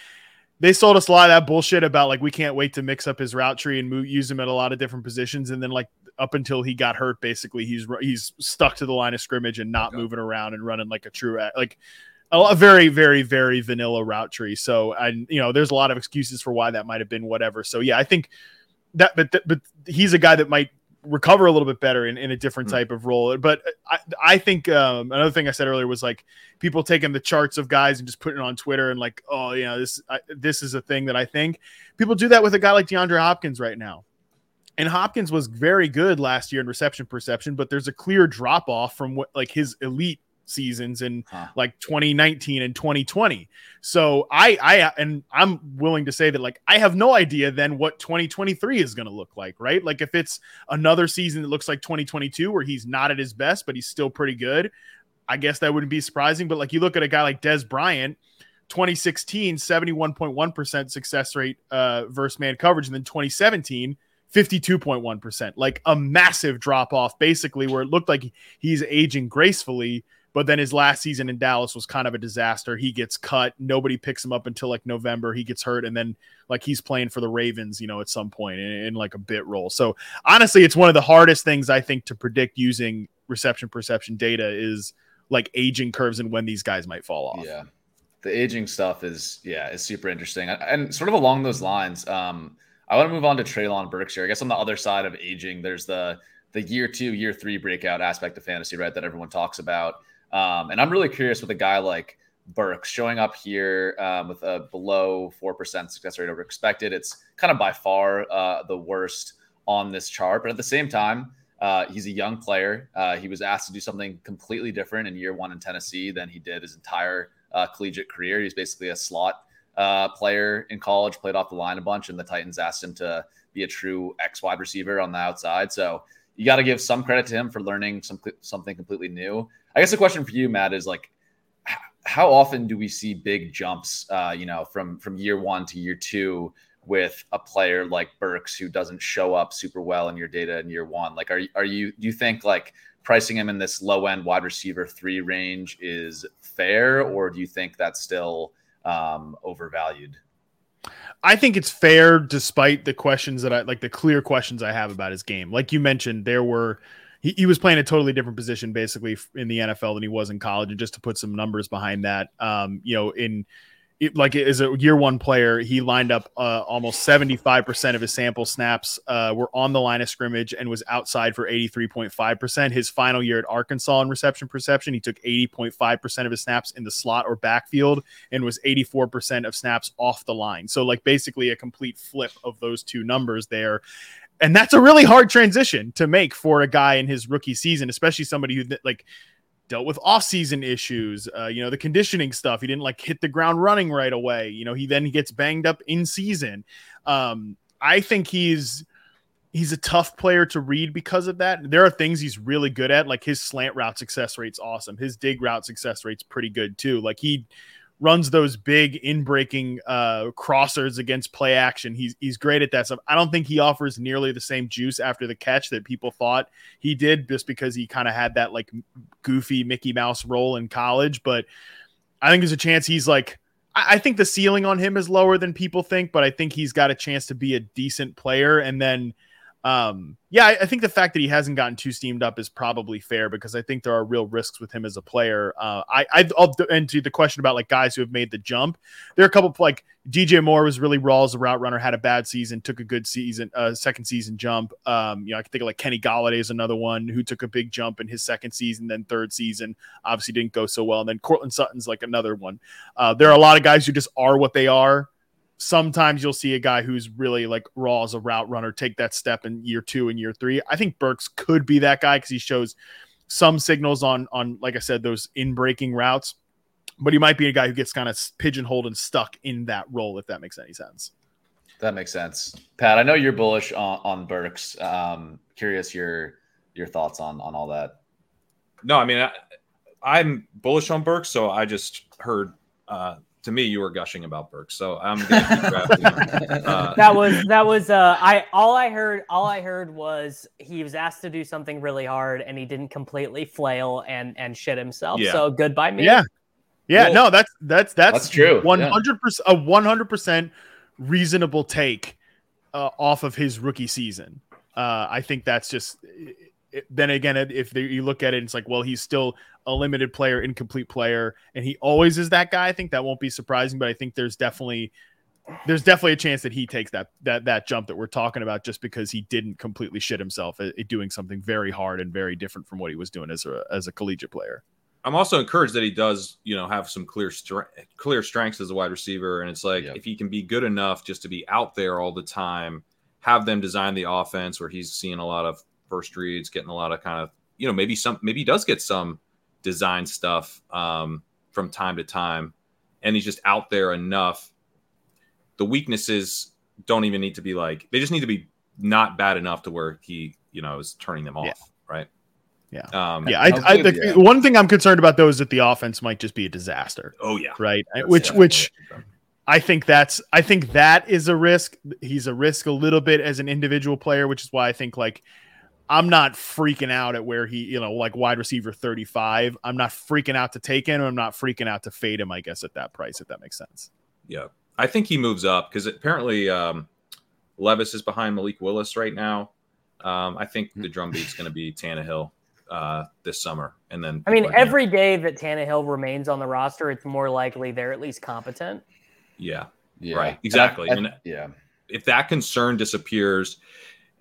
they sold us a lot of that bullshit about like we can't wait to mix up his route tree and move, use him at a lot of different positions, and then like up until he got hurt, basically he's he's stuck to the line of scrimmage and not moving around and running like a true like a, very very very vanilla route tree. So and you know there's a lot of excuses for why that might have been whatever. So yeah, I think that but but he's a guy that might recover a little bit better in, in a different Hmm. type of role. But I, I think um, another thing I said earlier was like people taking the charts of guys and just putting it on Twitter and like, oh, you know, this I, this is a thing that I think people do that with a guy like DeAndre Hopkins right now. And Hopkins was very good last year in reception perception, but there's a clear drop off from what like his elite seasons in Huh. like 2019 and 2020. So I I and I'm willing to say that like I have no idea then what 2023 is going to look like, right? Like if it's another season that looks like 2022 where he's not at his best but he's still pretty good, I guess that wouldn't be surprising, but like you look at a guy like Dez Bryant 2016 71.1% success rate uh versus man coverage and then 2017 52.1% like a massive drop off basically where it looked like he's aging gracefully but then his last season in Dallas was kind of a disaster. He gets cut. Nobody picks him up until like November. He gets hurt and then like he's playing for the Ravens you know at some point in, in like a bit role. So honestly it's one of the hardest things I think to predict using reception perception data is like aging curves and when these guys might fall off. Yeah. The aging stuff is yeah, is super interesting. And- And sort of along those lines, um, I want to move on to Treylon Burks here. I guess on the other side of aging, there's the the year two, year three breakout aspect of fantasy, right? That everyone talks about. Um, and I'm really curious with a guy like Burks showing up here um, with a below four percent success rate over expected. It's kind of by far uh, the worst on this chart, but at the same time, uh, he's a young player. Uh, he was asked to do something completely different in year one in Tennessee than he did his entire uh, collegiate career. He's basically a slot uh, player in college, played off the line a bunch, and the Titans asked him to be a true X wide receiver on the outside. So you got to give some credit to him for learning some something completely new. I guess the question for you, Matt, is like, how often do we see big jumps? Uh, you know, from from year one to year two with a player like Burks who doesn't show up super well in your data in year one. Like, are are you do you think like pricing him in this low end wide receiver three range is fair, or do you think that's still um, overvalued? I think it's fair despite the questions that I like the clear questions I have about his game. Like you mentioned, there were he, he was playing a totally different position basically in the NFL than he was in college. And just to put some numbers behind that, um, you know, in it, like as a year one player, he lined up uh, almost 75% of his sample snaps uh, were on the line of scrimmage and was outside for 83.5%. His final year at Arkansas in reception perception, he took 80.5% of his snaps in the slot or backfield and was 84% of snaps off the line. So, like, basically a complete flip of those two numbers there. And that's a really hard transition to make for a guy in his rookie season, especially somebody who, like, dealt with off-season issues uh, you know the conditioning stuff. He didn't like hit the ground running right away. You know he then gets banged up in season. Um, i think he's he's a tough player to read because of that. There are things he's really good at like his slant route success rate's awesome. His dig route success rate's pretty good too. Like he runs those big in breaking uh, crossers against play action. He's he's great at that stuff. I don't think he offers nearly the same juice after the catch that people thought he did, just because he kind of had that like goofy Mickey Mouse role in college. But I think there's a chance he's like. I I think the ceiling on him is lower than people think, but I think he's got a chance to be a decent player. And then, um, yeah, I, I think the fact that he hasn't gotten too steamed up is probably fair because I think there are real risks with him as a player. Uh, I, I, I'll to the question about like guys who have made the jump. There are a couple of, like DJ Moore was really raw as a route runner, had a bad season, took a good season, uh, second season jump. Um, you know, I can think of like Kenny Golladay is another one who took a big jump in his second season, then third season, obviously didn't go so well. And then Courtland Sutton's like another one. Uh, there are a lot of guys who just are what they are sometimes you'll see a guy who's really like raw as a route runner take that step in year two and year three. I think Burks could be that guy because he shows some signals on on like I said those in breaking routes, but he might be a guy who gets kind of pigeonholed and stuck in that role if that makes any sense. That makes sense, Pat. I know you're bullish on, on Burks. Um, curious your your thoughts on on all that. No, I mean I, I'm bullish on Burks, so I just heard. Uh, to me, you were gushing about Burks, so I'm gonna keep [LAUGHS] drafting. Uh, that was that was uh I all I heard all I heard was he was asked to do something really hard and he didn't completely flail and and shit himself. Yeah. So good by me. Yeah. Yeah, Well, no, that's that's that's, that's true, hundred percent, a one hundred percent reasonable take uh, off of his rookie season. Uh, I think that's just. It- then again, if they, you look at it, it's like, well, he's still a limited player, incomplete player, and he always is that guy. I think that won't be surprising, but I think there's definitely there's definitely a chance that he takes that that that jump that we're talking about just because he didn't completely shit himself at, at doing something very hard and very different from what he was doing as a as a collegiate player. I'm also encouraged that he does, you know, have some clear stre- clear strengths as a wide receiver, and it's like Yeah. if he can be good enough just to be out there all the time, have them design the offense where he's seeing a lot of first reads, getting a lot of kind of, you know, maybe some, maybe he does get some design stuff um, from time to time, and he's just out there enough. The weaknesses don't even need to be like they just need to be not bad enough to where he you know is turning them off, Yeah. right? Yeah. Um, Yeah, I, I, the, one thing I'm concerned about though is that the offense might just be a disaster. Oh yeah, right. That's which definitely which I think that's I think that is a risk. He's a risk a little bit as an individual player, which is why I think like I'm not freaking out at where he, you know, like wide receiver 35. I'm not freaking out to take him. I'm not freaking out to fade him, I guess, at that price, if that makes sense. Yeah, I think he moves up because apparently um, Levis is behind Malik Willis right now. Um, I think the drumbeat's going to be Tannehill uh, this summer, and then I mean, people gonna- every day that Tannehill remains on the roster, it's more likely they're at least competent. yeah, Yeah. right, And I- exactly. I- and yeah. if that concern disappears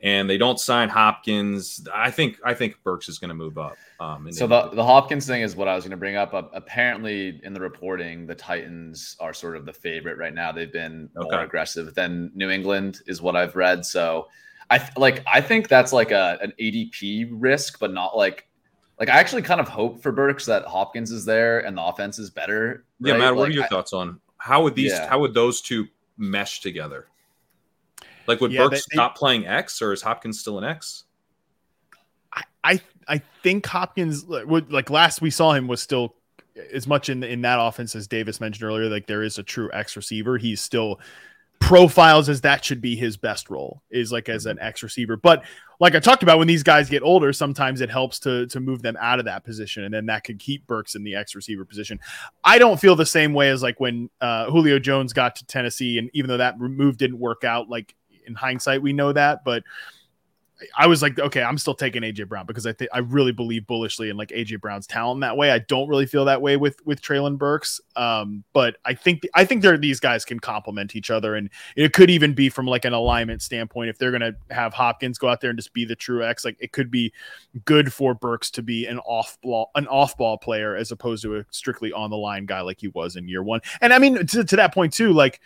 and they don't sign Hopkins, I think I think Burks is going to move up. Um, So the, the Hopkins thing is what I was going to bring up. Uh, apparently, in the reporting, the Titans are sort of the favorite right now. They've been more aggressive than New England, is what I've read. So, I th- like. I think that's like a an ADP risk, but not like. Like I actually kind of hope for Burks that Hopkins is there and the offense is better. yeah, right? Matt, what are your I- thoughts on how would these Yeah. how would those two mesh together? Like would Yeah, Burks they- they- stop playing X or is Hopkins still an X? I I think Hopkins would like last we saw him was still as much in in that offense as Davis mentioned earlier. Like there is a true X receiver. He's still profiles as that should be his best role is like as an X receiver. But like I talked about, when these guys get older, sometimes it helps to to move them out of that position, and then that could keep Burks in the X receiver position. I don't feel the same way as like when uh, Julio Jones got to Tennessee, and even though that move didn't work out, like in hindsight, we know that, but. I was like, okay, I'm still taking AJ Brown because I think I really believe bullishly in like AJ Brown's talent that way. I don't really feel that way with with Treylon Burks, um, but I think I think there these guys can complement each other, and it could even be from like an alignment standpoint if they're gonna have Hopkins go out there and just be the true X. Like it could be good for Burks to be an off ball an off ball player as opposed to a strictly on the line guy like he was in year one. And I mean to, to that point too, like.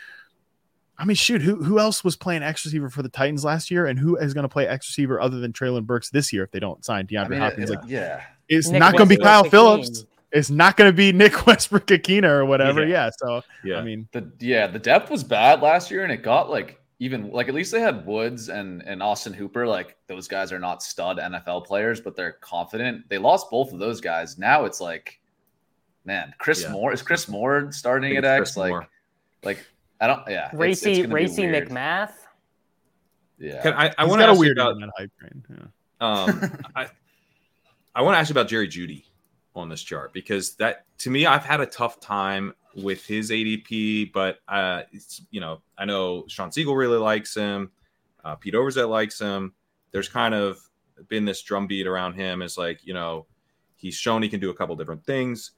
I mean, shoot, who who else was playing X receiver for the Titans last year, and who is going to play X receiver other than Treylon Burks this year if they don't sign DeAndre I mean, Hopkins? it- like, yeah. it's Nick not going to be Kyle Phillips. It's not going to be [LAUGHS] Nick Westbrook-Ikhine or whatever. Yeah. Yeah. So Yeah. I mean, The yeah, the depth was bad last year, and it got like even like at least they had Woods and and Austin Hooper. Like those guys are not stud NFL players, but they're confident. They lost both of those guys. Now it's like, man, Chris Yeah. Moore is Chris Moore starting at it's X. Chris Like, Moore. like I don't. Yeah, it's- it's Racey, Racey. McMath. Yeah, Can I, I want got to a ask you weird about that hype train. Yeah. [LAUGHS] Um, I, I want to ask you about Jerry Jeudy on this chart because that to me, I've had a tough time with his ADP, but uh, it's, you know, I know Shawn Siegele really likes him. Uh, Pete Overzet likes him. There's kind of been this drumbeat around him as like, you know, he's shown he can do a couple different things.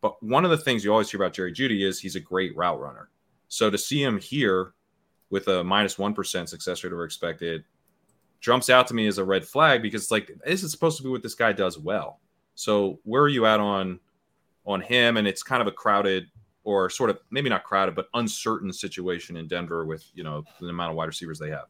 But one of the things you always hear about Jerry Jeudy is he's a great route runner. So to see him here with a minus 1 success rate over expected jumps out to me as a red flag because it's like this is supposed to be what this guy does well. So where are you at on on him? And it's kind of a crowded or sort of maybe not crowded but uncertain situation in Denver with you know the amount of wide receivers they have.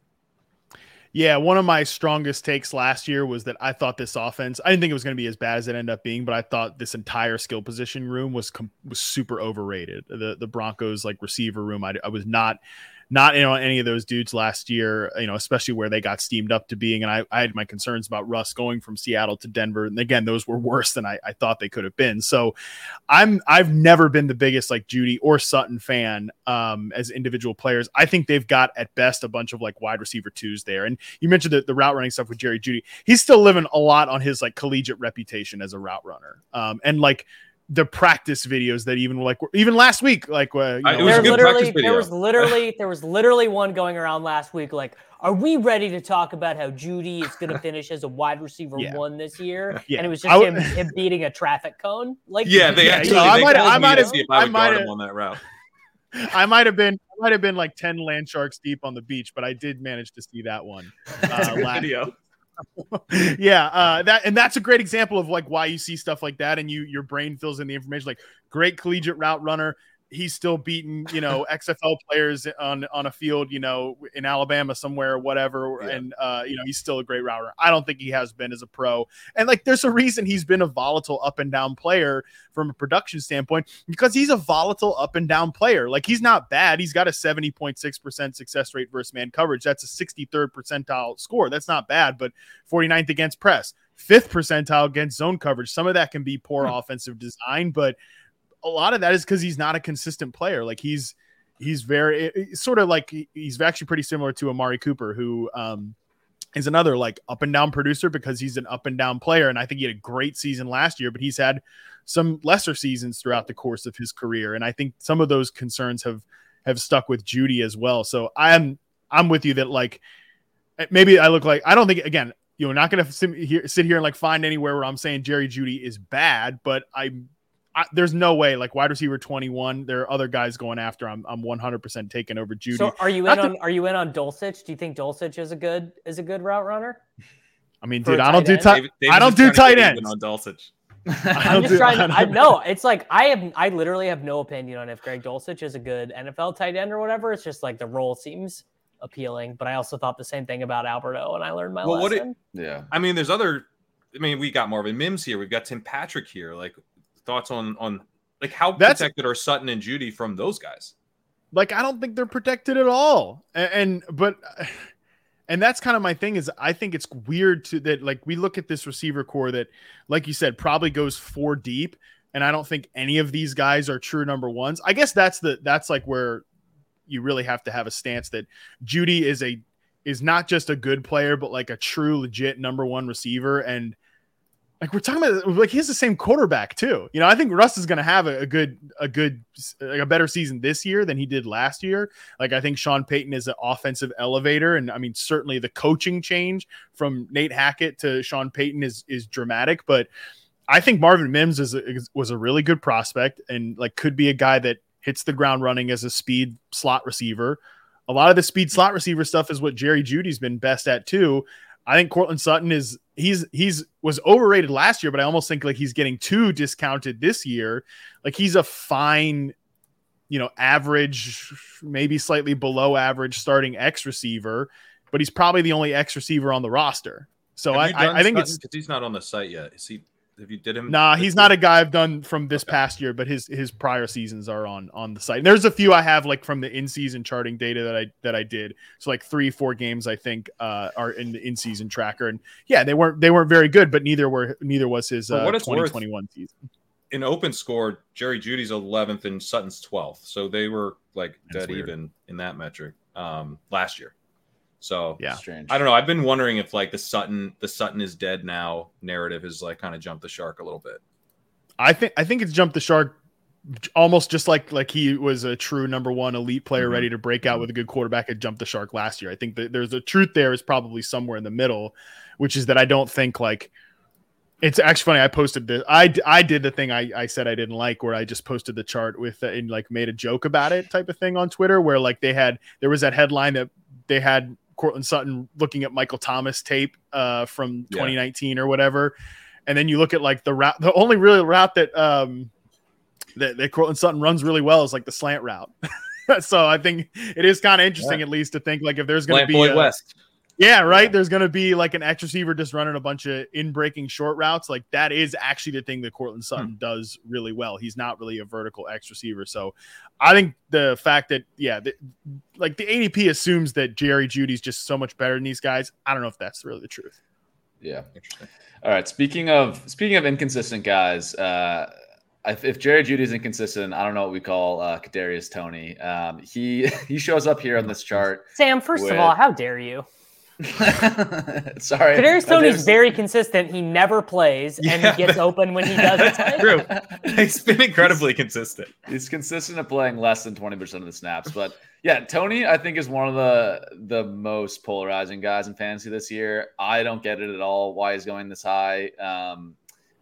Yeah, one of my strongest takes last year was that I thought this offense. I didn't think it was going to be as bad as it ended up being, but I thought this entire skill position room was com- was super overrated. The the Broncos like receiver room, I, I was not not in on any of those dudes last year. You know, especially where they got steamed up to being, and I, I had my concerns about Russ going from Seattle to Denver, and again, those were worse than I, I thought they could have been. So, I'm I've never been the biggest like Jeudy or Sutton fan um, as individual players. I think they've got at best a bunch of like wide receiver twos there, and you mentioned the, the route running stuff with Jerry Jeudy. He's still living a lot on his like collegiate reputation as a route runner. Um, and like the practice videos that even like even last week, like uh, you I- it know, was There literally, there was literally, there was literally one going around last week. Like, are we ready to talk about how Jeudy is going [LAUGHS] to finish as a wide receiver Yeah. one this year? [LAUGHS] Yeah. And it was just w- him, him beating a traffic cone. Like, Yeah, they [LAUGHS] Yeah, actually. you know, I they might- I might have- I I might have- on that route. I might have been I might have been like 10 land sharks deep on the beach, but I did manage to see that one. Uh, last- video. [LAUGHS] yeah, uh, that and that's a great example of like why you see stuff like that, and you your brain fills in the information. Like great collegiate route runner, he's still beating you know [LAUGHS] XFL players on on a field you know in Alabama somewhere or whatever Yeah. and uh you know he's still a great router. I don't think he has been as a pro. And like there's a reason he's been a volatile up and down player from a production standpoint because he's a volatile up and down player. Like he's not bad. He's got a 70.6% success rate versus man coverage. That's a 63rd percentile score. That's not bad, but 49th against press, fifth percentile against zone coverage. Some of that can be poor offensive design, but a lot of that is because he's not a consistent player. Like he's he's very it- sort of like he's actually pretty similar to Amari Cooper, who um is another like up and down producer because he's an up and down player. And I think he had a great season last year, but he's had some lesser seasons throughout the course of his career. And I think some of those concerns have have stuck with Jeudy as well. So I'm I'm with you that like maybe I look like I don't think again you're not going to sit here, and like find anywhere where I'm saying Jerry Jeudy is bad, but I, I there's no way like wide receiver 21. There are other guys going after. I'm I'm 100% taking over Jeudy. So are you Not in to- on are you in on Dulcich? Do you think Dulcich is a good is a good route runner? I mean, dude, I don't do end? tight. David- I don't do tight get ends. on Dulcich. I [LAUGHS] I'm just do- trying I to. I don't- [LAUGHS] know it's like I have. I literally have no opinion on if Greg Dulcich is a good NFL tight end or whatever. It's just like the role seems appealing, but I also thought the same thing about Alberto, and I learned my Well, what it- lesson. Yeah. I mean, there's other. I mean, we got Marvin Mims here. We've got Tim Patrick here. Like thoughts on on like how That's- protected are Sutton and Jeudy from those guys? like I don't think they're protected at all. And, and but and that's kind of my thing is I think it's weird to that like we look at this receiver core that like you said probably goes four deep and I don't think any of these guys are true number ones. I guess that's the that's like where you really have to have a stance that Jeudy is a is not just a good player but like a true legit number one receiver and like we're talking about like he has the same quarterback too. You know, I think Russ is going to have a, a good a good like a better season this year than he did last year. Like I think Sean Payton is an offensive elevator, and I mean certainly the coaching change from Nate Hackett to Sean Payton is is dramatic. But I think Marvin Mims is, is was a really good prospect and like could be a guy that hits the ground running as a speed slot receiver. A lot of the speed slot receiver stuff is what Jerry Jeudy's been best at too. I think Courtland Sutton is he's he's was overrated last year, but I almost think like he's getting too discounted this year. Like he's a fine, you know, average, maybe slightly below average starting X receiver, but he's probably the only X receiver on the roster. So I, I, I think it's because he's not on the site yet. Is he? Have you did him? Nah, he's not a guy I've done from this past year, but his his prior seasons are on on the site. And there's a few I have like from the in season charting data that I that I did. So like three four games I think uh, are in the in season tracker, and yeah, they weren't they weren't very good, but neither were neither was his uh, what it's worth, 2021 season. in open score, Jerry Jeudy's 11th and Sutton's 12th. So they were like That's dead weird. even in that metric um, last year. So Yeah. Strange. I don't know. I've been wondering if like the Sutton, the Sutton is dead now narrative has like kind of jumped the shark a little bit. I think I think it's jumped the shark almost just like like he was a true number one elite player Mhm. ready to break out with a good quarterback had jumped the shark last year. I think that there's a truth there is probably somewhere in the middle, which is that I don't think like it's actually funny. I posted this. I, I did the thing I, I said I didn't like, where I just posted the chart with uh, and like made a joke about it, type of thing on Twitter, where like they had there was that headline that they had Courtland Sutton looking at Michael Thomas tape uh, from Yeah. 2019 or whatever, and then you look at like the route. The only real route that um that, that Courtland Sutton runs really well is like the slant route. [LAUGHS] so I think it is kind of interesting, at least, to think like if there's going to be a- West. Yeah, right. There's going to be like an X receiver just running a bunch of in breaking short routes. Like that is actually the thing that Courtland Sutton does really well. He's not really a vertical X receiver. So I think the fact that, yeah, the, like the ADP assumes that Jerry Jeudy's just so much better than these guys. I don't know if that's really the truth. Yeah. Interesting. All right. Speaking of speaking of inconsistent guys, uh, if, if Jerry Jeudy's inconsistent, I don't know what we call uh, Kadarius Toney. Um, he [LAUGHS] he shows up here on this [LAUGHS] chart. Sam, first with- of all, how dare you? [LAUGHS] Sorry, Kadarius Toney's very consistent. He never plays, and he gets open when he does [LAUGHS] play. True. [LAUGHS] He's been incredibly consistent. He's consistent at playing less than 20% of the snaps. But yeah, Toney, I think, is one of the the most polarizing guys in fantasy this year. I don't get it at all why he's going this high. Um,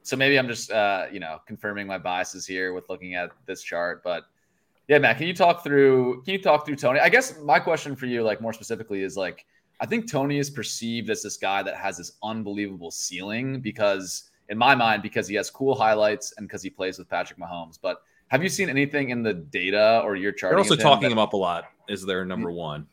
so maybe I'm just uh, you know, confirming my biases here with looking at this chart. But yeah, Matt, can you talk through can you talk through Toney? I guess my question for you, like more specifically, is like I think Toney is perceived as this guy that has this unbelievable ceiling because, in my mind, because he has cool highlights and because he plays with Patrick Mahomes. But have you seen anything in the data or your chart? They're also talking him up a lot Is their number one.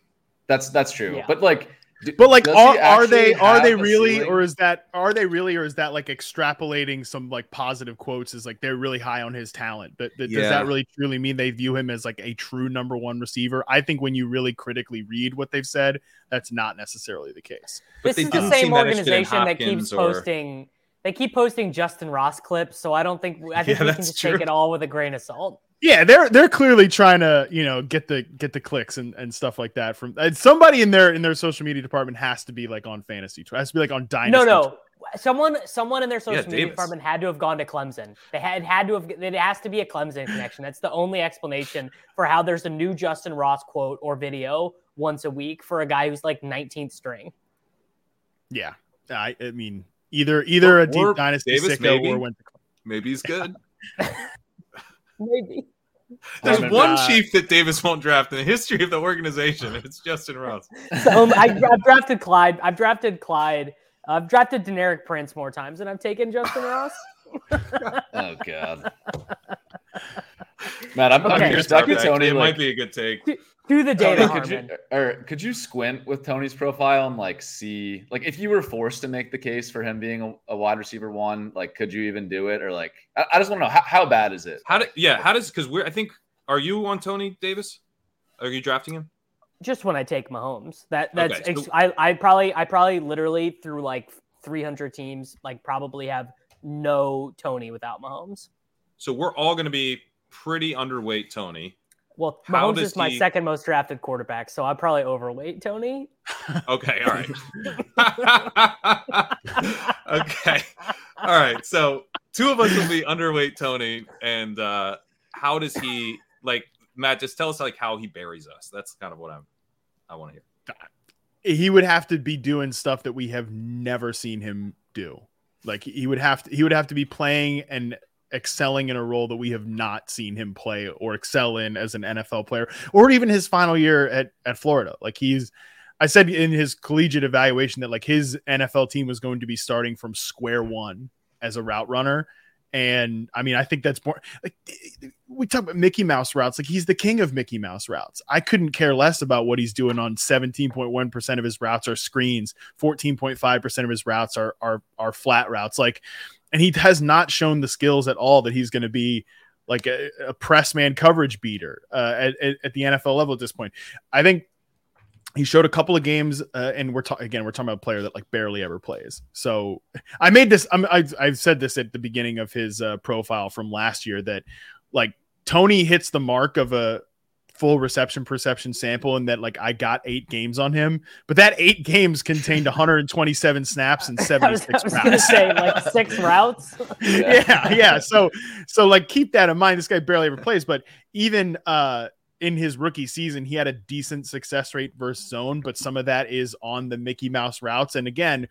That's that's true. Yeah. But like, d- But like, are, are they are they really, ceiling? or is that are they really, or is that like extrapolating some like positive quotes? Is like they're really high on his talent. That, that- does that really truly mean they view him as like a true number one receiver? I think when you really critically read what they've said, that's not necessarily the case. But this they is the same seem that interested in organization that keeps or- posting. They keep posting Justin Ross clips, so I don't think I think [LAUGHS] Yeah, we can just true. take it all with a grain of salt. Yeah, they're they're clearly trying to you know get the get the clicks and, and stuff like that from and somebody in their in their social media department has to be like on fantasy. Twitter. Has to be like on dynasty. No, no. Twitter. Someone, someone in their social media Davis. department had to have gone to Clemson. They had had to have. It has to be a Clemson connection. That's the only explanation for how there's a new Justin Ross quote or video once a week for a guy who's like 19th string. Yeah, I I mean either either a deep dynasty Davis, sicko maybe. or went to Maybe he's good. [LAUGHS] [LAUGHS] Maybe. There's Simon, one chief that Davis won't draft in the history of the organization. It's Justin Ross. So um, I, I've drafted Clyde. I've drafted Clyde. I've drafted Deneric Prince more times than I've taken Justin Ross. [LAUGHS] Oh god. Matt, I'm, I'm Okay. curious. Back to That- Toney. it like, might be a good take. Do the Toney, data, could you or could you squint with Toney's profile and like see like if you were forced to make the case for him being a, a wide receiver one, like could you even do it or like I, I just want to know how, how bad is it? How did yeah? How does because we're I think are you on Toney Davis? Are you drafting him? Just when I take Mahomes, that that's Okay, so- I I probably I probably literally through like 300 teams like probably have no Toney without Mahomes. So we're all going to be pretty underweight Toney. Well, How Mahomes is my he- second most drafted quarterback, so I'm probably overweight Toney. [LAUGHS] Okay, all right. [LAUGHS] okay. All right. So two of us will be underweight Toney. And uh how does he like Matt, just tell us like how he buries us. That's kind of what I'm I want to hear. he would have to be doing stuff that we have never seen him do. Like he would have to he would have to be playing and excelling in a role that we have not seen him play or excel in as an NFL player or even his final year at at Florida. Like he's I said in his collegiate evaluation that like his NFL team was going to be starting from square one as a route runner. And I mean, I think that's more like we talk about Mickey Mouse routes. Like he's the king of Mickey Mouse routes. I couldn't care less about what he's doing on 17.1% of his routes are screens, 14.5% of his routes are are are flat routes. Like, and he has not shown the skills at all that he's going to be like a, a press man coverage beater uh, at, at, the NFL level at this point. I think he showed a couple of games, uh, and we're talking again. We're talking about a player that like barely ever plays. So I made this. I'm, I've, I've said this at the beginning of his uh, profile from last year that like Toney hits the mark of a full reception perception sample, and that like I got eight games on him, but that eight games contained 127 snaps and [LAUGHS] I was, 76 I was routes. say like six [LAUGHS] routes. yeah, yeah. So so like keep that in mind. This guy barely ever plays, but even uh in his rookie season, he had a decent success rate versus zone, but some of that is on the Mickey Mouse routes. And again,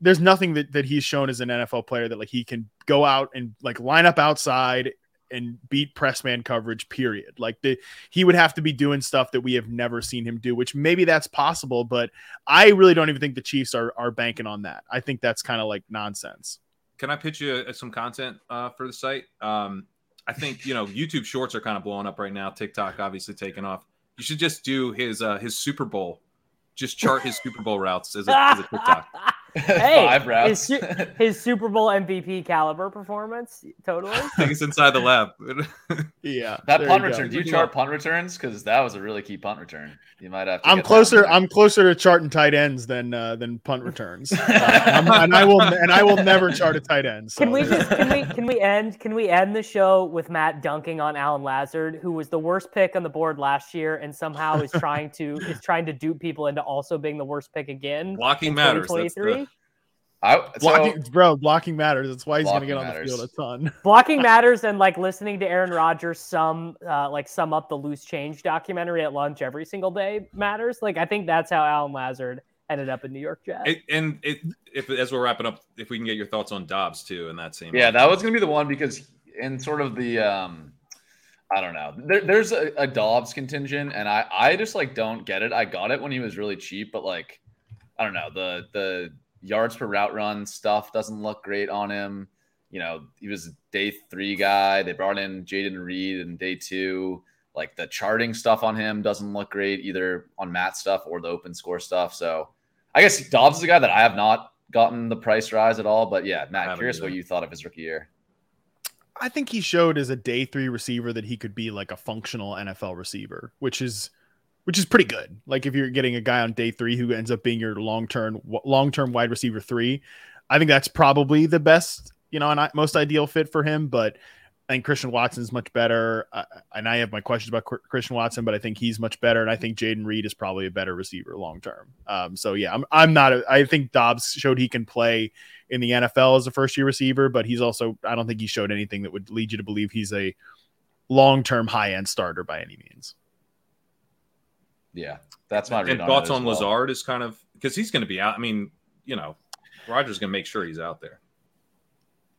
there's nothing that, that he's shown as an NFL player that like he can go out and like line up outside and beat press man coverage, period. Like the he would have to be doing stuff that we have never seen him do, which maybe that's possible, but I really don't even think the Chiefs are are banking on that. I think that's kind of like nonsense. Can I pitch you uh, some content uh, for the site? Um, I think you know YouTube Shorts are kind of blowing up right now. TikTok obviously taking off. You should just do his uh, his Super Bowl. Just chart his Super Bowl routes as a, as a TikTok. [LAUGHS] [LAUGHS] hey, Five his, [LAUGHS] his Super Bowl MVP caliber performance, totally. I [LAUGHS] think it's inside the lab. Yeah. That there punt you go. return. Do you chart punt returns? Because that was a really key punt return. You might have to. I'm closer. I'm closer to charting tight ends than uh, than punt returns, Uh, I'm- and I will and I will never chart a tight end. So Can we just can we can we end can we end the show with Matt dunking on Allen Lazard, who was the worst pick on the board last year, and somehow is trying to is trying to dupe people into also being the worst pick again Blocking in matters. That's the- 2023? I, so, blocking, bro? Blocking matters. That's why he's going to get on Blocking the field a ton. [LAUGHS] Blocking matters, and like listening to Aaron Rodgers sum uh, like sum up the loose change documentary at lunch every single day matters. Like I think that's how Allen Lazard ended up in New York Jets. It, and it, if as we're wrapping up, if we can get your thoughts on Doubs too, in that same. yeah, that was gonna be the one because in sort of the um, I don't know. There, there's a, a Doubs contingent, and I I just like don't get it. I got it when he was really cheap, but like I don't know the the yards per route run stuff doesn't look great on him. you know, he was a day three guy. They brought in Jayden Reed in day two. Like the charting stuff on him doesn't look great either on Matt stuff or the open score stuff. So I guess Doubs is a guy that I have not gotten the price rise at all. But yeah, Matt, curious either. what you thought of his rookie year. I think he showed as a day three receiver that he could be like a functional NFL receiver, which is which is pretty good. Like if you're getting a guy on day three who ends up being your long term long term wide receiver three, I think that's probably the best, you know, and most ideal fit for him. But I think Christian Watson is much better, and I have my questions about Christian Watson, but I think he's much better, and I think Jayden Reed is probably a better receiver long term. Um, so yeah, I'm I'm not. A, I think Doubs showed he can play in the NFL as a first year receiver, but he's also I don't think he showed anything that would lead you to believe he's a long term high end starter by any means. Yeah, that's my and thoughts on, on well. Lazard is kind of because he's going to be out. I mean, you know, Rodgers going to make sure he's out there.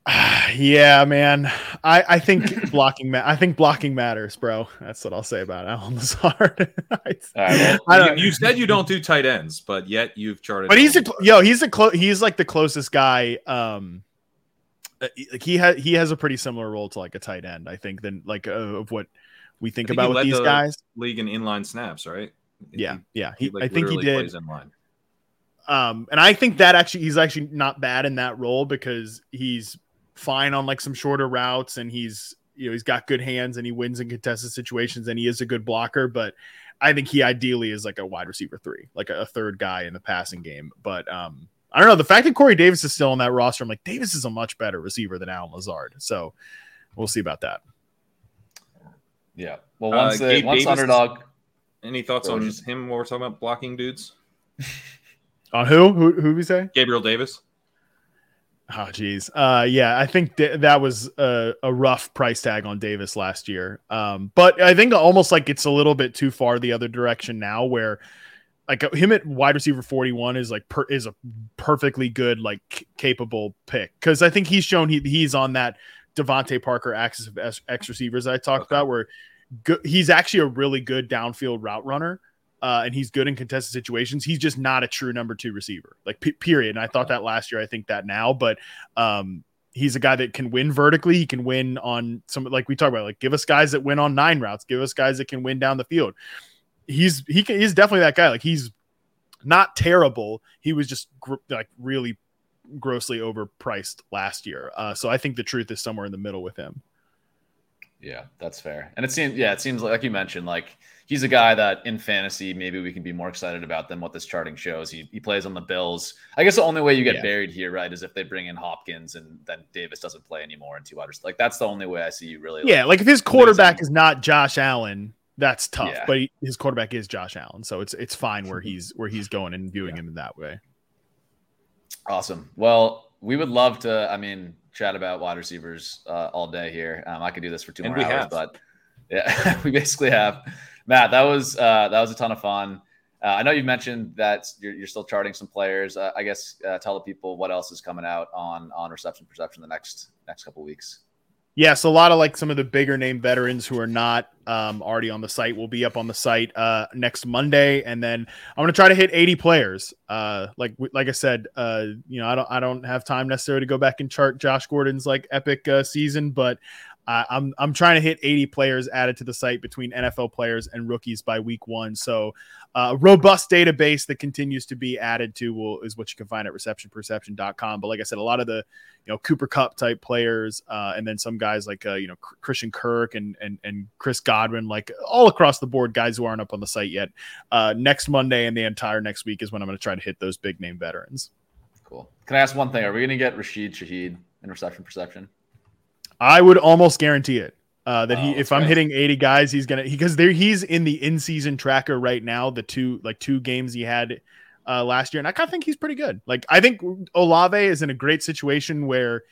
[SIGHS] yeah, man. I, I think [LAUGHS] blocking. Ma- I think blocking matters, bro. That's what I'll say about Allen [LAUGHS] Lazard. I, well, you, you, said you don't do tight ends, but yet you've charted. But he's a yo. He's a close. He's like the closest guy. Um, uh, like he has he has a pretty similar role to like a tight end. I think than like uh, of what we think, think about with these guys. League in inline snaps, right? Yeah, he, yeah. He, he like I think he did. Um, and I think that actually he's actually not bad in that role because he's fine on like some shorter routes and he's you know he's got good hands and he wins in contested situations and he is a good blocker. But I think he ideally is like a wide receiver three, like a, a third guy in the passing game. But um, I don't know the fact that Corey Davis is still on that roster. I'm like Davis is a much better receiver than Allen Lazard. So we'll see about that. Yeah. Well, once, uh, the, once Davis, underdog any thoughts on just... him while we're talking about blocking dudes? on [LAUGHS] who? Who who we say? Gabriel Davis. Oh geez, uh, yeah, I think th- that was a, a, rough price tag on Davis last year. Um, but I think almost like it's a little bit too far the other direction now, where like him at wide receiver forty one is like per- is a perfectly good like c- capable pick because I think he's shown he he's on that DeVante Parker axis of X receivers I talked okay. about where good. He's actually a really good downfield route runner. Uh, and he's good in contested situations. He's just not a true number two receiver, like p- period. And I thought that last year. I think that now, but um, he's a guy that can win vertically. He can win on some, like we talk about, like give us guys that win on nine routes, give us guys that can win down the field. He's he can, he's definitely that guy. Like he's not terrible. He was just gr- like really grossly overpriced last year. Uh, so I think the truth is somewhere in the middle with him. Yeah, that's fair. And it seems, yeah, it seems like, like you mentioned, like he's a guy that in fantasy maybe we can be more excited about than what this charting shows. He, he plays on the Bills. I guess the only way you get yeah. buried here, right, is if they bring in Hopkins and then Davis doesn't play anymore and two others. Like that's the only way I see you really. Yeah, like, like if his quarterback losing. is not Josh Allen, that's tough. Yeah. But he, his quarterback is Josh Allen, so it's it's fine where [LAUGHS] he's where he's going and viewing yeah. him in that way. Awesome. Well, we would love to. I mean, chat about wide receivers uh, all day here. Um, I could do this for two and more hours, have. but [LAUGHS] yeah, [LAUGHS] we basically have. Matt, that was uh, that was a ton of fun. Uh, I know you mentioned that you're, you're still charting some players. Uh, I guess uh, tell the people what else is coming out on on reception perception the next next couple weeks. Yes, a lot of like some of the bigger name veterans who are not um, already on the site will be up on the site uh, next Monday, and then I'm to try to hit 80 players. Uh, like like I said, uh, you know, I don't I don't have time necessarily to go back and chart Josh Gordon's like epic uh, season, but uh, I'm I'm trying to hit 80 players added to the site between NFL players and rookies by week one. So uh, robust database that continues to be added to will is what you can find at receptionperception.com. But like I said, a lot of the you know Cooper Kupp type players, uh, and then some guys like uh, you know Christian Kirk and and and Chris Godwin, like all across the board, guys who aren't up on the site yet. Uh, next Monday and the entire next week is when I'm going to try to hit those big name veterans. Cool. Can I ask one thing? Are we going to get Rashid Shaheed in reception perception? I would almost guarantee it. Uh, that oh, he, if I'm hitting 80 guys, he's gonna because there he's in the in season tracker right now. The two like two games he had uh, last year, and I kind of think he's pretty good. Like I think Olave is in a great situation where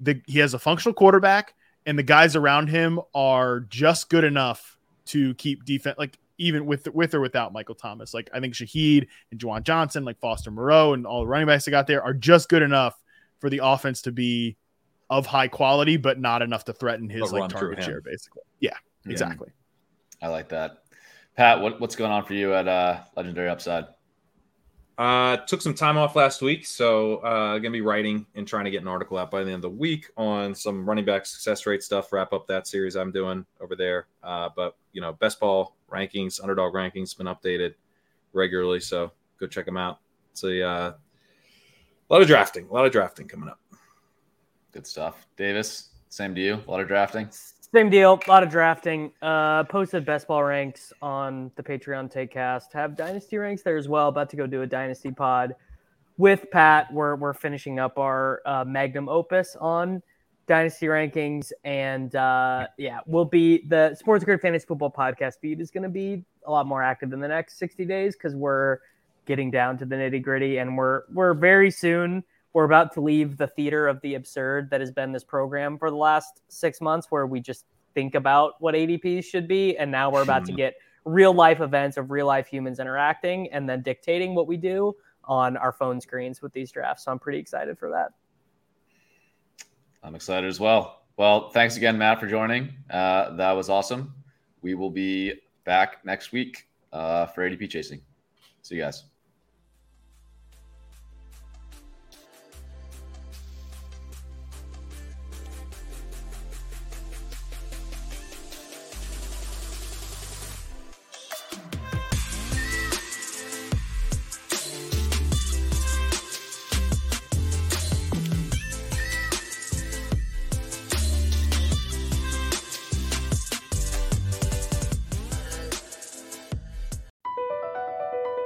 the he has a functional quarterback, and the guys around him are just good enough to keep defense like even with with or without Michael Thomas. Like I think Shaheed and Juwan Johnson, like Foster Moreau, and all the running backs that got there are just good enough for the offense to be of high quality, but not enough to threaten his like target share, basically. Yeah, yeah, exactly. I like that. Pat, what, what's going on for you at uh, Legendary Upside? Uh, took some time off last week, so uh, gonna be writing and trying to get an article out by the end of the week on some running back success rate stuff. Wrap up that series I'm doing over there. Uh, but you know, best ball rankings, underdog rankings, been updated regularly, so go check them out. So yeah, a lot of drafting, a lot of drafting coming up. Good stuff, Davis. Same to you. A lot of drafting. Same deal. A lot of drafting. Uh, posted best ball ranks on the Patreon Takecast. Have dynasty ranks there as well. About to go do a dynasty pod with Pat. We're we're finishing up our uh, magnum opus on dynasty rankings, and uh, yeah, we'll be the Sports Grid Fantasy Football Podcast feed is going to be a lot more active in the next sixty days because we're getting down to the nitty gritty, and we're we're very soon we're about to leave the theater of the absurd that has been this program for the last six months, where we just think about what ADPs should be. And now we're about to hmm. get real life events of real life humans interacting and then dictating what we do on our phone screens with these drafts. So I'm pretty excited for that. I'm excited as well. Well, thanks again, Matt, for joining. Uh, that was awesome. We will be back next week uh, for ADP chasing. See you guys.